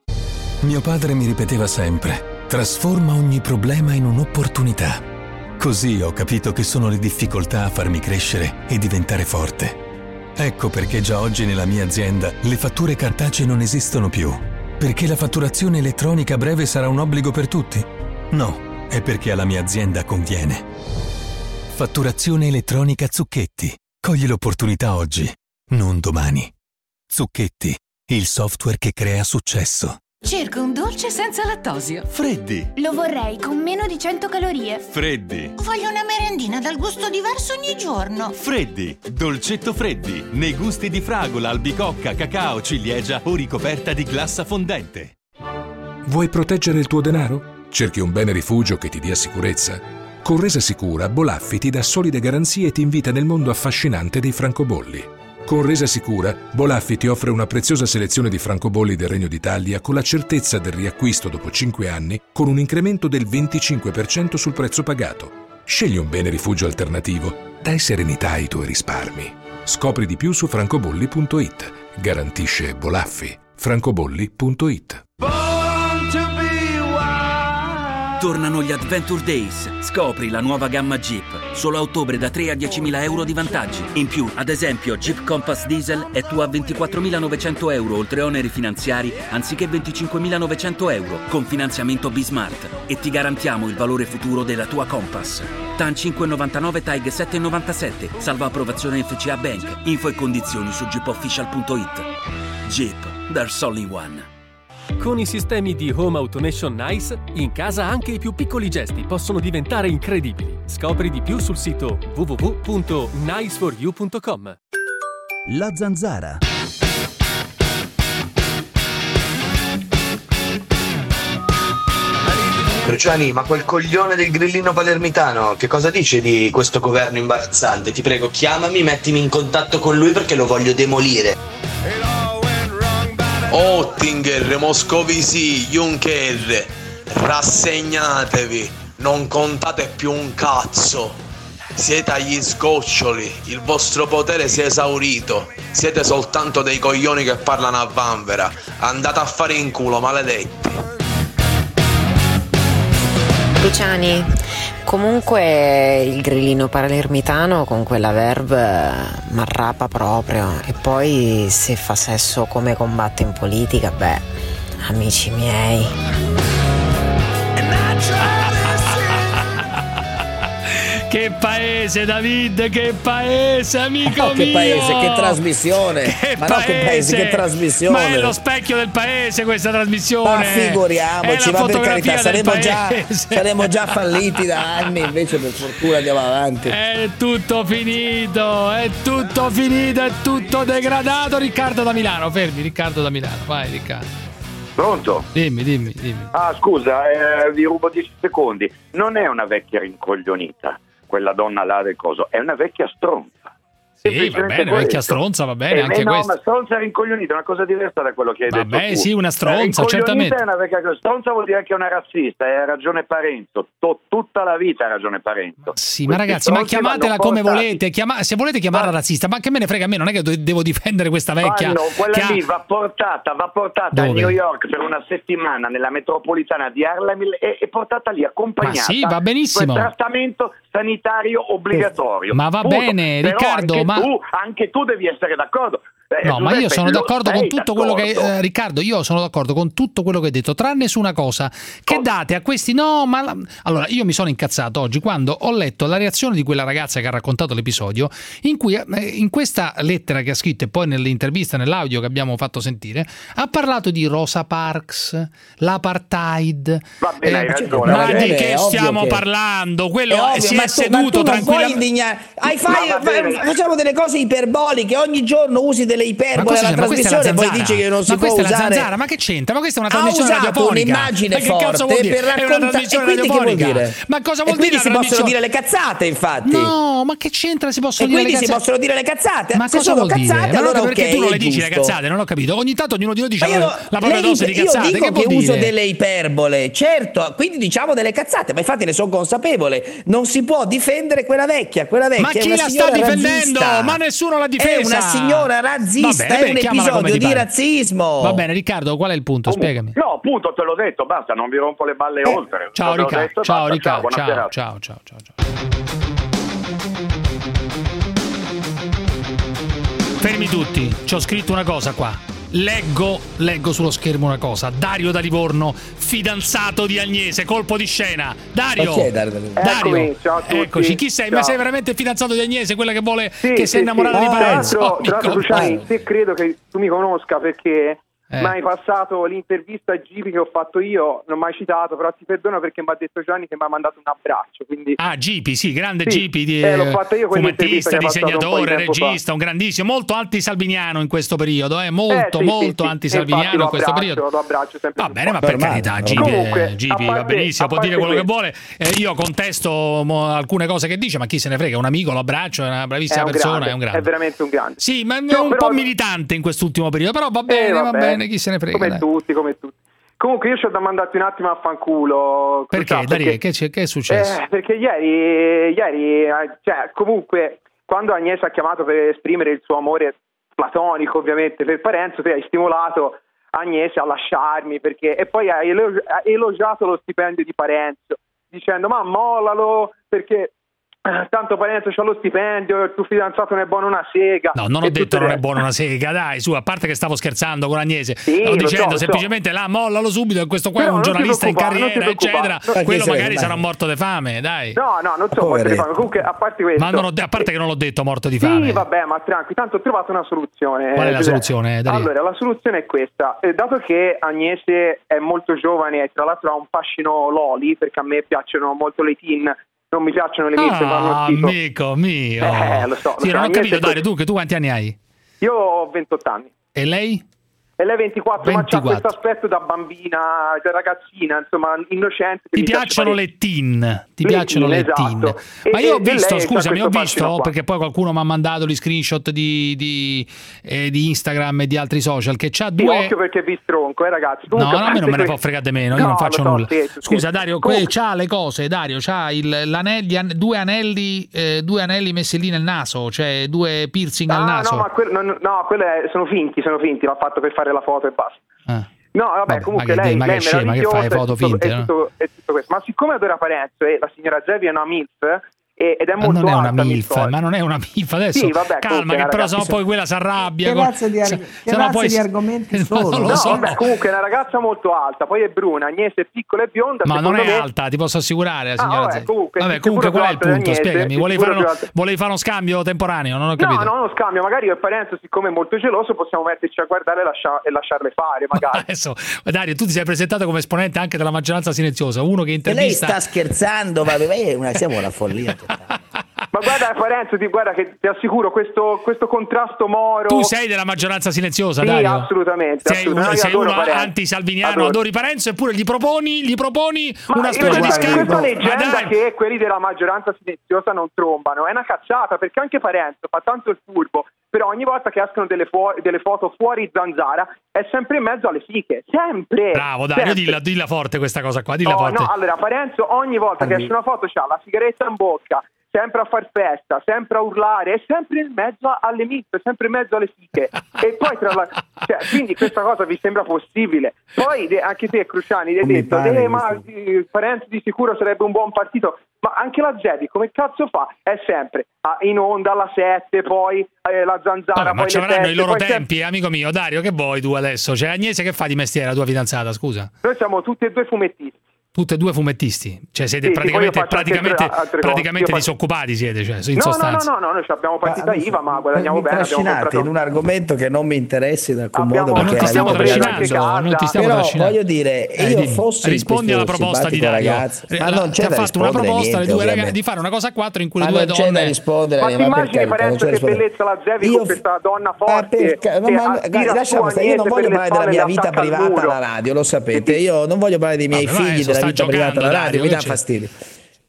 Mio padre mi ripeteva sempre, trasforma ogni problema in un'opportunità. Così ho capito che sono le difficoltà a farmi crescere e diventare forte. Ecco perché già oggi nella mia azienda le fatture cartacee non esistono più. Perché la fatturazione elettronica breve sarà un obbligo per tutti? No, è perché alla mia azienda conviene. Fatturazione elettronica Zucchetti. Cogli l'opportunità oggi, non domani. Zucchetti, il software che crea successo. Cerco un dolce senza lattosio. Freddi. Lo vorrei con meno di 100 calorie. Freddi. Voglio una merendina dal gusto diverso ogni giorno. Freddi, dolcetto Freddi, nei gusti di fragola, albicocca, cacao, ciliegia o ricoperta di glassa fondente. Vuoi proteggere il tuo denaro? Cerchi un bene rifugio che ti dia sicurezza? Con Resa Sicura, Bolaffi ti dà solide garanzie e ti invita nel mondo affascinante dei francobolli. Con Resa Sicura, Bolaffi ti offre una preziosa selezione di francobolli del Regno d'Italia con la certezza del riacquisto dopo 5 anni con un incremento del 25% sul prezzo pagato. Scegli un bene rifugio alternativo, dai serenità ai tuoi risparmi. Scopri di più su francobolli.it. Garantisce Bolaffi. francobolli.it Tornano gli Adventure Days. Scopri la nuova gamma Jeep. Solo a ottobre da 3 a 10.000 euro di vantaggi. In più, ad esempio, Jeep Compass Diesel è tua a 24.900 euro oltre oneri finanziari anziché 25.900 euro con finanziamento Bismart. E ti garantiamo il valore futuro della tua Compass. TAN 5,99 TAG 7,97. Salva approvazione FCA Bank. Info e condizioni su jeepofficial.it. Jeep, there's only one. Con i sistemi di Home Automation Nice, in casa anche i più piccoli gesti possono diventare incredibili. Scopri di più sul sito www.niceforyou.com. La zanzara. Cruciani, ma quel coglione del grillino palermitano, che cosa dice di questo governo imbarazzante? Ti prego, chiamami, mettimi in contatto con lui perché lo voglio demolire. Oettinger, Moscovici, Juncker, rassegnatevi, non contate più un cazzo. Siete agli sgoccioli, il vostro potere si è esaurito, siete soltanto dei coglioni che parlano a vanvera. Andate a fare in culo, maledetti. Luciani, comunque il grillino palermitano con quella verve marrapa proprio e poi se fa sesso come combatte in politica, beh, amici miei. Che paese, David, che paese, amico Oh, che mio! paese, che trasmissione! Che Ma no, che paese, che trasmissione! Ma è lo specchio del paese questa trasmissione! Ma figuriamoci, ma per carità, fotografia del saremo già, paese. saremo già falliti da anni, invece per fortuna andiamo avanti. È tutto finito, è tutto finito, è tutto degradato. Riccardo da Milano, fermi, Riccardo da Milano, vai Riccardo. Pronto? Dimmi, dimmi, dimmi. Ah, scusa, eh, vi rubo 10 secondi. Non è una vecchia rincoglionita, quella donna là del coso, è una vecchia stronza. Sì, va bene, vecchia questo. stronza, va bene, Eh, anche no, questo. ma stronza rincoglionita è una cosa diversa da quello che hai detto Vabbè, sì, una stronza, Eh, certamente. è una vecchia. Stronza vuol dire che è una razzista, e ha ragione Parenzo. To- tutta la vita ha ragione Parenzo. Sì, ma ragazzi, ma chiamatela come volete, chiama- se volete chiamarla razzista, ma che me ne frega a me, non è che devo difendere questa vecchia. Vanno, quella ha- lì va portata, va portata a? New York per una settimana nella metropolitana di Harlem e, e portata lì accompagnata. Ma sì, va benissimo. con trattamento sanitario obbligatorio. Ma va Punto. bene, Però Riccardo, anche ma- tu, anche tu devi essere d'accordo. Eh, No, ma io sono d'accordo con tutto quello che d'accordo. eh, Riccardo, io sono d'accordo con tutto quello che hai detto, tranne su una cosa, che date a questi no, ma la- allora io mi sono incazzato oggi quando ho letto la reazione di quella ragazza che ha raccontato l'episodio in cui eh, in questa lettera che ha scritto e poi nell'intervista nell'audio che abbiamo fatto sentire ha parlato di Rosa Parks, l'apartheid. Va bene, hai ragione, ma di che stiamo che- parlando? Quello È ovvio, si è tu- seduto tranquillamente. indignare. Hai fai- facciamo delle cose iperboliche, ogni giorno usi delle Ma iperbole questa, alla ma la trasmissione e poi dici che non si ma può questa è la usare. zanzara, ma che c'entra? Ma questa è una Ha trasmissione usato radiofonica. un'immagine ma che cazzo forte vuol dire? per raccontare- e quindi che vuol dire? Ma cosa E vuol quindi dire si una possono dire le cazzate, infatti. No, ma che c'entra? Si possono E dire quindi le si cazzate? possono dire le cazzate. Ma Se cosa sono vuol dire? cazzate, Ma allora perché tu non le dici le cazzate? Non ho capito. Ogni tanto ognuno di noi dice Ma la, la propria dose dice- di cazzate. Io dico che uso delle iperbole, certo, quindi diciamo delle cazzate, ma infatti ne sono consapevole. Non si può difendere quella vecchia, quella vecchia Ma chi la sta difendendo? razzista. Ma nessuno l'ha difesa. È una signora razzista, Vabbè, è un episodio ti di pare. razzismo. Va bene, Riccardo, qual è il punto? Spiegami. No, appunto, te l'ho detto, basta, non vi rompo le balle oltre. Eh, Ciao Te l'ho Riccardo, detto, ciao basta, Riccardo, ciao, ciao, ciao, ciao, ciao. Fermi tutti, ci ho scritto una cosa qua. Leggo, leggo sullo schermo una cosa. Dario da Livorno, fidanzato di Agnese, colpo di scena. Dario! Ma chi è Dario da Livorno? Dario, Eccomi, ciao a tutti. Eccoci, chi sei? Ma Ciao. sei veramente fidanzato di Agnese, quella che vuole Sì, che sì, si è innamorata sì. di Tra Parenzo? tra l'altro, Amico Luciani, se credo che tu mi conosca perché Eh. hai passato l'intervista a Gibi che ho fatto io, non mi hai citato, però ti perdono perché mi ha detto Gianni che mi ha mandato un abbraccio. Quindi Ah, Gipi, sì, grande Sì, Gipi, di, eh, l'ho fatta io fumettista, che passato un di disegnatore, tempo fa. regista, un grandissimo, molto anti-salviniano in questo periodo, eh, molto, Eh, sì, molto sì, sì. anti-salviniano in questo abbraccio, periodo. Lo abbraccio sempre Va bene, ma per carità, Gipi, Comunque, eh, Gipi a va parte- benissimo, a può dire quello che questo- vuole. Eh, io contesto mo, alcune cose che dice, ma chi se ne frega, è un amico, lo abbraccio, è una bravissima È un persona, grande, è un grande. È veramente un grande. Sì, ma è un po' militante in quest'ultimo periodo, però va bene, Eh, va vabbè, bene, chi se ne frega. Come dai. tutti, come tutti. Comunque io c'ho da mandarti un attimo a fanculo. Perché, Crucià, Darie, che, c'è- che è successo? Eh, perché ieri, ieri, eh, cioè, comunque, quando Agnese ha chiamato per esprimere il suo amore platonico, ovviamente, per Parenzo, te hai stimolato Agnese a lasciarmi perché e poi ha elo- ha elogiato lo stipendio di Parenzo dicendo ma mollalo perché tanto Parenzo c'ha lo stipendio il tuo fidanzato non è buono una sega No, non ho E detto non è buona una sega, dai, su, a parte che stavo scherzando con Agnese, Sì, stavo dicendo so, lo so. semplicemente là, mollalo subito, che questo qua Però è un giornalista in carriera, eccetera. No, Quello magari sarà morto di fame, dai. no no non so morto di fame comunque a parte questo Ma non ho- a parte che non l'ho detto morto di fame. Sì, vabbè, ma tranqui, tanto ho trovato una soluzione. Qual è la Eh, soluzione, Dario? Allora, la soluzione è questa. Eh, dato che Agnese è molto giovane e tra l'altro ha un fascino loli, perché a me piacciono molto le teen, non mi piacciono le fanno Ah, amico mio. Eh, lo so, lo Sì, so, non ho capito, Dario, tu che tu quanti anni hai? Io ho 28 anni. E lei? E lei 24, ma c'ha 24. questo aspetto da bambina, da ragazzina, insomma, innocente. Ti piacciono le teen? Ti Le piacciono teen, le teen? esatto. E- Ma io ho visto, scusami, ho visto perché poi qualcuno mi ha mandato gli screenshot di, di, eh, di Instagram e di altri social che c'ha Sì, due occhio perché vi stronco, eh ragazzi. No, Comunque, no, a me non me ne può fregare di meno, io No, non faccio so, nulla. sì, sì, Scusa, sì. Dario, Comunque- que- c'ha le cose, Dario, c'ha il, l'anelli- an- due anelli, eh, due anelli messi lì nel naso, cioè due piercing al Ah, naso. no, ma quello, no, no, quello è- sono finti, sono finti, l'ha fatto per fare la foto e basta. Ah. No, vabbè, Vabbè, comunque lei, lei è scema, che fai, foto tutto, finte, è, no? tutto, tutto questo. Ma siccome adora Parenzo e la signora Zevi è una MILF ed è Ma molto non è una MILF, ma non è una MILF adesso. Sì, vabbè, calma, che però sennò poi quella si arrabbia. Che razza di ar- se- che no poi- di argomenti Ma non lo No, so. vabbè, comunque è una ragazza molto alta, poi è bruna, Agnese è piccola e bionda. Ma non è me- alta, ti posso assicurare, la Ah, signora vabbè, Zecchi. comunque, Vabbè, comunque qual è il punto? Agnese, Spiegami, volevi fare, uno, volevi fare uno scambio temporaneo? Non ho capito. No, non lo scambio, magari io e Parenzo, siccome è molto geloso, possiamo metterci a guardare e, lascia- e lasciarle fare, magari. Adesso, Dario, tu ti sei presentato come esponente anche della maggioranza silenziosa, uno che E lei intervista. sta scherzando, ma siamo una follia. Ma guarda Parenzo, ti, guarda che ti assicuro, questo, questo contrasto moro... Tu sei della maggioranza silenziosa, Sì, Dario? assolutamente, Sei, un- assolutamente. sei uno anti-salviniano, Adoro. adori Parenzo, eppure gli proponi, gli proponi Ma una specie di scambio. Questa Ma leggenda dai, che quelli della maggioranza silenziosa non trombano è una cazzata perché anche Parenzo fa tanto il furbo, però ogni volta che escono delle, fuo- delle foto fuori zanzara è sempre in mezzo alle fiche, sempre. Bravo, Dario, sempre. dilla, dilla forte questa cosa qua, dilla No, forte. no, allora Parenzo ogni volta che esce una foto c'ha la sigaretta in bocca, sempre a far festa, sempre a urlare, è sempre in mezzo alle mizze, sempre in mezzo alle fiche. e poi tra la... cioè, quindi questa cosa vi sembra possibile? Poi anche te, Cruciani, hai detto, pare eh, ma Parenzo di sicuro sarebbe un buon partito. Ma anche la Zevi come cazzo fa? È sempre ah, in onda alla 7, poi eh, la zanzara, Vabbè, ma ci avranno i loro sempre- tempi, eh, amico mio. Dario, che vuoi tu adesso? Cioè, Agnese, che fa di mestiere la tua fidanzata? Scusa. Noi siamo tutti e due fumettisti. Tutte e due fumettisti. Cioè, siete Sì, praticamente, praticamente, praticamente disoccupati siete, cioè, in No, no, no, sostanza. no, no, noi abbiamo partita Ma- IVA, ma guadagniamo mi bene. Abbiamo trascinate comprato in un argomento che non mi interessa in alcun Abbiamo- modo. Ma non perché ti stiamo trascinando, non ti stiamo Però trascinando. voglio dire, Eh, io dimmi. fossi rispondi alla proposta di Dario. ragazzo, Eh, ma non ti c'è ha da fatto una proposta niente, due ragazzi, ovviamente. di fare una cosa a quattro in cui Ma le due non c'è da donne. rispondere, Ma ma ti immagini non Parenzo che bellezza la Zevi con questa donna forte ma- ma- lasciamo stare, io non voglio parlare della mia vita privata alla radio, lo sapete. Io non voglio parlare dei miei ma figli, della vita privata giocando, alla radio, Dario, mi dà fastidio.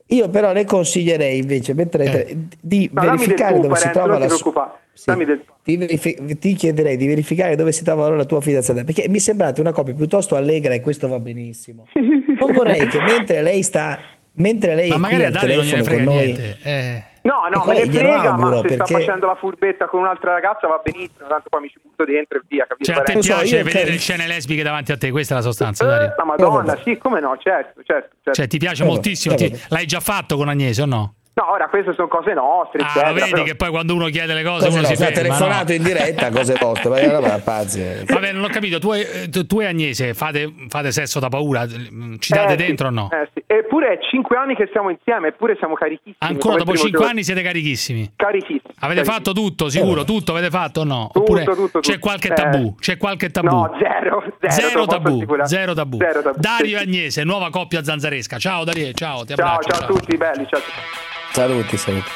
Io però le consiglierei invece mentre di Ma dammi del verificare dove si trova la ti sua tu. ti, verifi- ti chiederei di verificare dove si trova la tua fidanzata perché mi sembrate una coppia piuttosto allegra e questo va benissimo. Non vorrei che mentre lei sta mentre lei Ma magari a al Dario non gliene telefono frega noi niente. Eh. No, no, me ne frega, auguro, ma se sta perché- facendo la furbetta con un'altra ragazza va benissimo, tanto poi mi ci butto dentro e via, capito? Cioè, a te piace io vedere credo- scene lesbiche davanti a te, questa è la sostanza, Eh, Dario. La Madonna, sì, come no, certo, certo. certo. Cioè, ti piace Eh, moltissimo. eh, ti- vabbè. l'hai già fatto con Agnese o no? No, ora queste sono cose nostre, Ah, eccetera. lo vedi però- che poi quando uno chiede le cose, Cose uno no, si ferma. telefonato no? in diretta cose vostre Vabbè, non ho capito. Tu e, tu- e Agnese fate, fate sesso da paura? Ci date Eh, sì, dentro o no? eh, sì. Eppure è cinque anni che siamo insieme, eppure siamo carichissimi. Ancora dopo primo 5 giorno. anni siete carichissimi. Carichissimi. Avete carichissimi. fatto tutto, sicuro? Tutto avete fatto o no? Tutto, Oppure tutto, c'è tutto. qualche Eh. tabù? C'è qualche tabù? No, zero, zero, Zero tabù, zero tabù. Zero tabù. Dario e Sì. Agnese, nuova coppia zanzaresca. Ciao Dario, ciao, ti Ciao, abbraccio. ciao a tutti, belli, ciao. Saluti saluti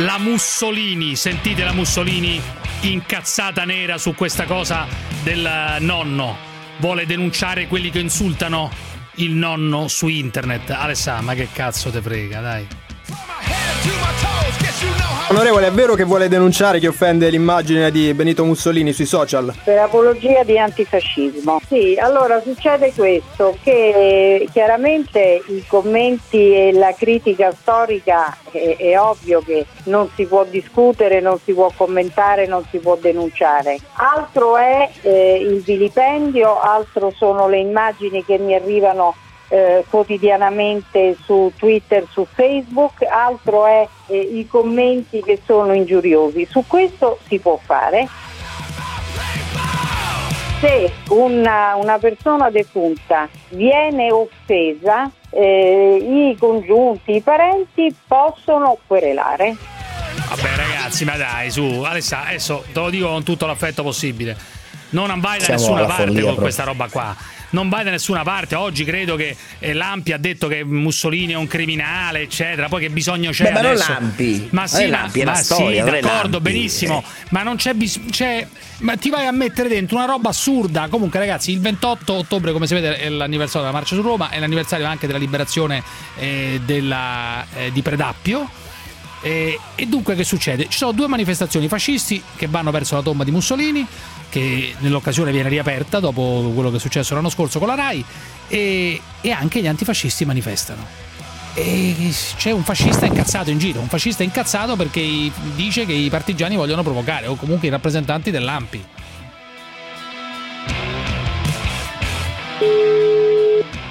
La Mussolini, sentite la Mussolini incazzata nera su questa cosa del nonno. Vuole denunciare quelli che insultano il nonno su internet. Alessà, ma che cazzo te frega, dai. Onorevole, è vero che vuole denunciare chi offende l'immagine di Benito Mussolini sui social? Per apologia di antifascismo. Sì, allora succede questo, che chiaramente i commenti e la critica storica è, è ovvio che non si può discutere, non si può commentare, non si può denunciare. Altro è eh, il vilipendio, altro sono le immagini che mi arrivano eh, quotidianamente su Twitter, su Facebook, altro è eh, i commenti che sono ingiuriosi. Su questo si può fare. Se una, una persona defunta viene offesa, eh, i congiunti, i parenti possono querelare. Vabbè ragazzi, ma dai, su, Alessa, adesso te lo dico con tutto l'affetto possibile. Non vai da Siamo nessuna parte follia con proprio. questa roba qua. Non vai da nessuna parte. Oggi credo che eh, Lampi ha detto che Mussolini è un criminale, eccetera. Poi che bisogno c'è Beh, ma non adesso? Lampi. Ma sì, ma, Lampi, ma storia, sì, d'accordo, Lampi. benissimo. Ma non c'è bisogno. ma ti vai a mettere dentro una roba assurda. Comunque, ragazzi, il 28 ottobre, come sapete, è l'anniversario della marcia su Roma, è l'anniversario anche della liberazione eh, della, eh, di Predappio. E, e dunque che succede? Ci sono due manifestazioni fascisti che vanno verso la tomba di Mussolini, che nell'occasione viene riaperta dopo quello che è successo l'anno scorso con la RAI, e, e anche gli antifascisti manifestano. E c'è un fascista incazzato in giro, un fascista incazzato perché dice che i partigiani vogliono provocare, o comunque i rappresentanti dell'AMPI.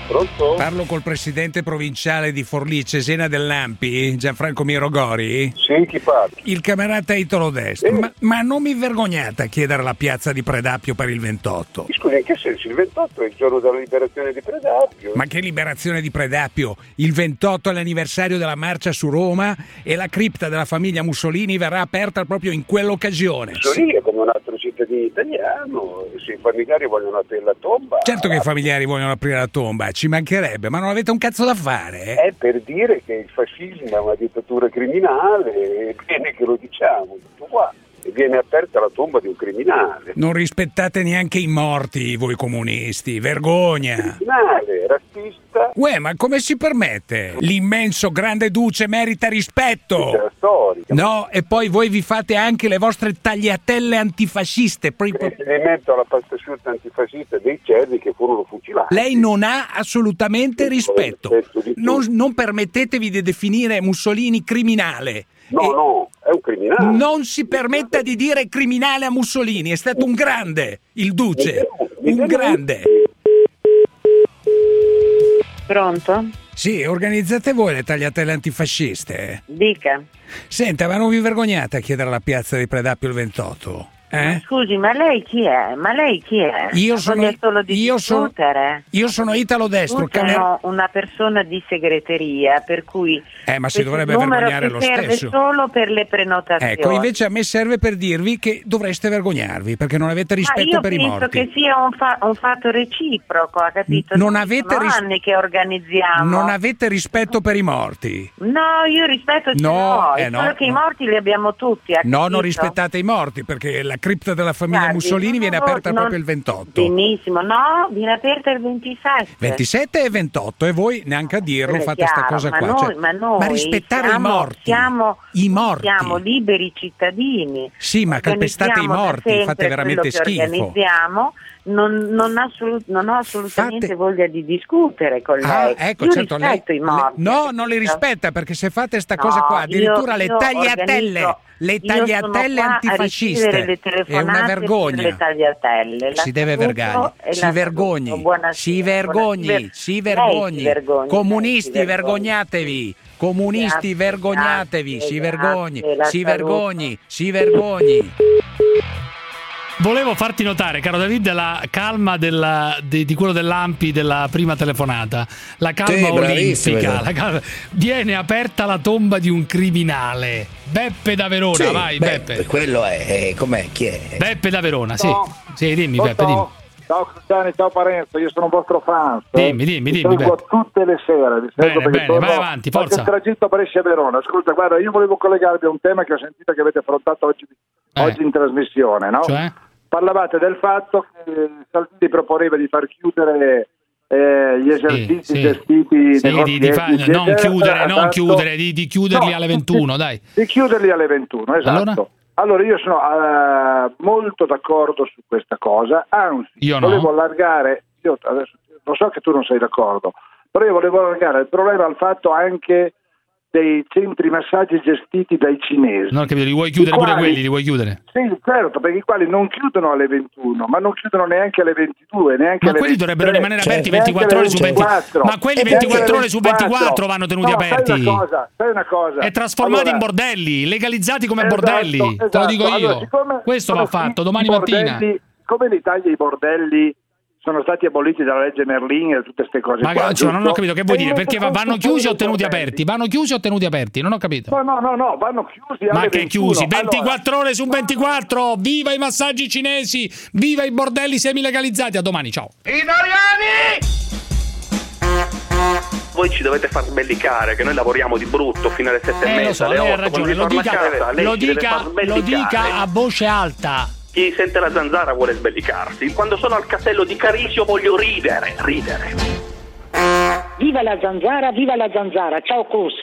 Pronto? Parlo col presidente provinciale di Forlì, Cesena dell'Ampi, Gianfranco Mirogori. Sì, chi parla? Il camerata Italo Destro. Ma, ma non mi vergognate a chiedere la piazza di Predappio per il 28? Scusi, in che senso? Il 28 è il giorno della liberazione di Predappio. Ma che liberazione di Predappio! Il 28 è l'anniversario della marcia su Roma e la cripta della famiglia Mussolini verrà aperta proprio in quell'occasione. Mussolini è come un altro cittadino italiano, se i familiari vogliono aprire la tomba... Certo che i familiari vogliono aprire la tomba, ci mancherebbe, ma non avete un cazzo da fare? eh? È per dire che il fascismo è una dittatura criminale, è bene che lo diciamo, tutto qua. Viene aperta la tomba di un criminale. Non rispettate neanche i morti, voi comunisti, vergogna! Criminale, razzista. Uè, ma come si permette? L'immenso grande duce merita rispetto! C'è la storia. No, e poi voi vi fate anche le vostre tagliatelle antifasciste. Riferimento alla pasta asciutta antifascista dei cerri che furono fucilati. Lei non ha assolutamente rispetto. Non, non permettetevi di definire Mussolini criminale. No, no, è un criminale. Non si permetta di dire criminale a Mussolini, è stato un grande, il duce, un grande. Pronto? Sì, organizzate voi le tagliatelle antifasciste. Dica. Senta, ma non vi vergognate a chiedere la piazza di Predappio il 28? Eh? Scusi, ma lei chi è? Ma lei chi è? Io sono- voglia solo di io sono-? Io sono Italo Destro, camer- una persona di segreteria, per cui Eh, ma si dovrebbe vergognare lo serve stesso. solo per le prenotazioni. Ecco, invece a me serve per dirvi che dovreste vergognarvi perché non avete rispetto ma io per i penso morti. che sia un, fa- un fatto reciproco, ha capito? Non Noi avete ris- anni che organizziamo. Non avete rispetto per i morti. No, io rispetto ce No, l'ho, eh, no, solo che i no. morti li abbiamo tutti, No, non rispettate i morti perché la cripta della famiglia Guardi, Mussolini non- viene aperta non- proprio il 28. Benissimo, no, viene aperta il 27. 27 e 28 e voi neanche a dirlo è fate sta chiaro, cosa ma qua. Noi, cioè- ma, noi rispettare siamo, i morti. Siamo, I morti. siamo liberi cittadini. Sì, ma calpestate i morti, fate veramente schifo. Organizziamo, non, non, assolut- non ho assolutamente voglia di discutere con lei. Ah, ecco, io certo, lei, i morti. no, non li rispetta perché se fate sta No, cosa qua, io- addirittura le io tagliatelle, organizzo- le tagliatelle qua a antifasciste, le è una vergogna. Le tagliatelle. Si deve saluto vergognare, e si vergogni, si vergogni, si vergogni. Comunisti, vergognatevi. Comunisti, vergognatevi, si vergogni, si vergogni, si vergogni. Volevo farti notare, caro David, la calma della- di, di quello dell'Ampi della prima telefonata. La calma Sì, olimpica. la calma- Viene aperta la tomba di un criminale. Beppe da Verona, Sì, vai beh, Beppe. Quello è, eh, com'è? Chi è? Beppe da Verona, sì. No. Sì, dimmi Pronto? Beppe, dimmi. Ciao Cristiani, ciao Parenzo, io sono un vostro fan. eh. Dimmi, dimmi, Vi dimmi, Beppe. tutte le sere. vi Bene, bene, torno- vai avanti, forza. il tragitto Brescia-Verona. Ascolta, guarda, io volevo collegarvi a un tema che ho sentito che avete affrontato oggi, oggi in trasmissione, no? Eh. Cioè? Parlavate del fatto che Salvini proponeva di far chiudere eh, gli esercizi sì. gestiti Sì, di, di fa- non chiudere, non esatto. chiudere, di, di chiuderli No, alle 21, dai. Di chiuderli alle 21, esatto. Allora? Allora, io sono eh, molto d'accordo su questa cosa, anzi, Io no. volevo allargare, io adesso lo so che tu non sei d'accordo, però io volevo allargare il problema al fatto anche dei centri massaggi gestiti dai cinesi. Non ho capito, li vuoi chiudere I pure quali- quelli, li vuoi chiudere? Sì, certo, perché i quali non chiudono alle 21, ma non chiudono neanche alle 22, neanche Ma alle quelli 23, dovrebbero rimanere aperti neanche 24 ore su 24. 24. Ma quelli E neanche 24 alle ore su 24 vanno tenuti No, aperti. Sai una cosa, sai una cosa. E trasformati Allora, in bordelli, legalizzati come Esatto, bordelli. Te lo esatto. dico io. Allora, Questo va fatto domani mattina. bordelli- Come in Italia i bordelli sono stati aboliti dalla legge Merlin e tutte queste cose Ma qua, cioè, non ho capito che vuoi E dire, perché va- vanno chiusi o tenuti aperti? Vanno chiusi o tenuti aperti? Non ho capito. No, no, no, no, vanno chiusi alle Ma che 21. chiusi? Allora, 24 ore su 24! Viva i massaggi cinesi! Viva i bordelli semi-legalizzati! A domani, ciao! Voi ci dovete far sbellicare che noi lavoriamo di brutto fino alle sette e Eh, lo mezza, so, alle lei ha otto, ragione, quando lo dica, casa, lei lo dica, lo dica a voce alta. Chi sente la zanzara vuole sbellicarsi. Quando sono al castello di Carisio voglio ridere, ridere. Viva la zanzara, viva la zanzara, ciao Cus.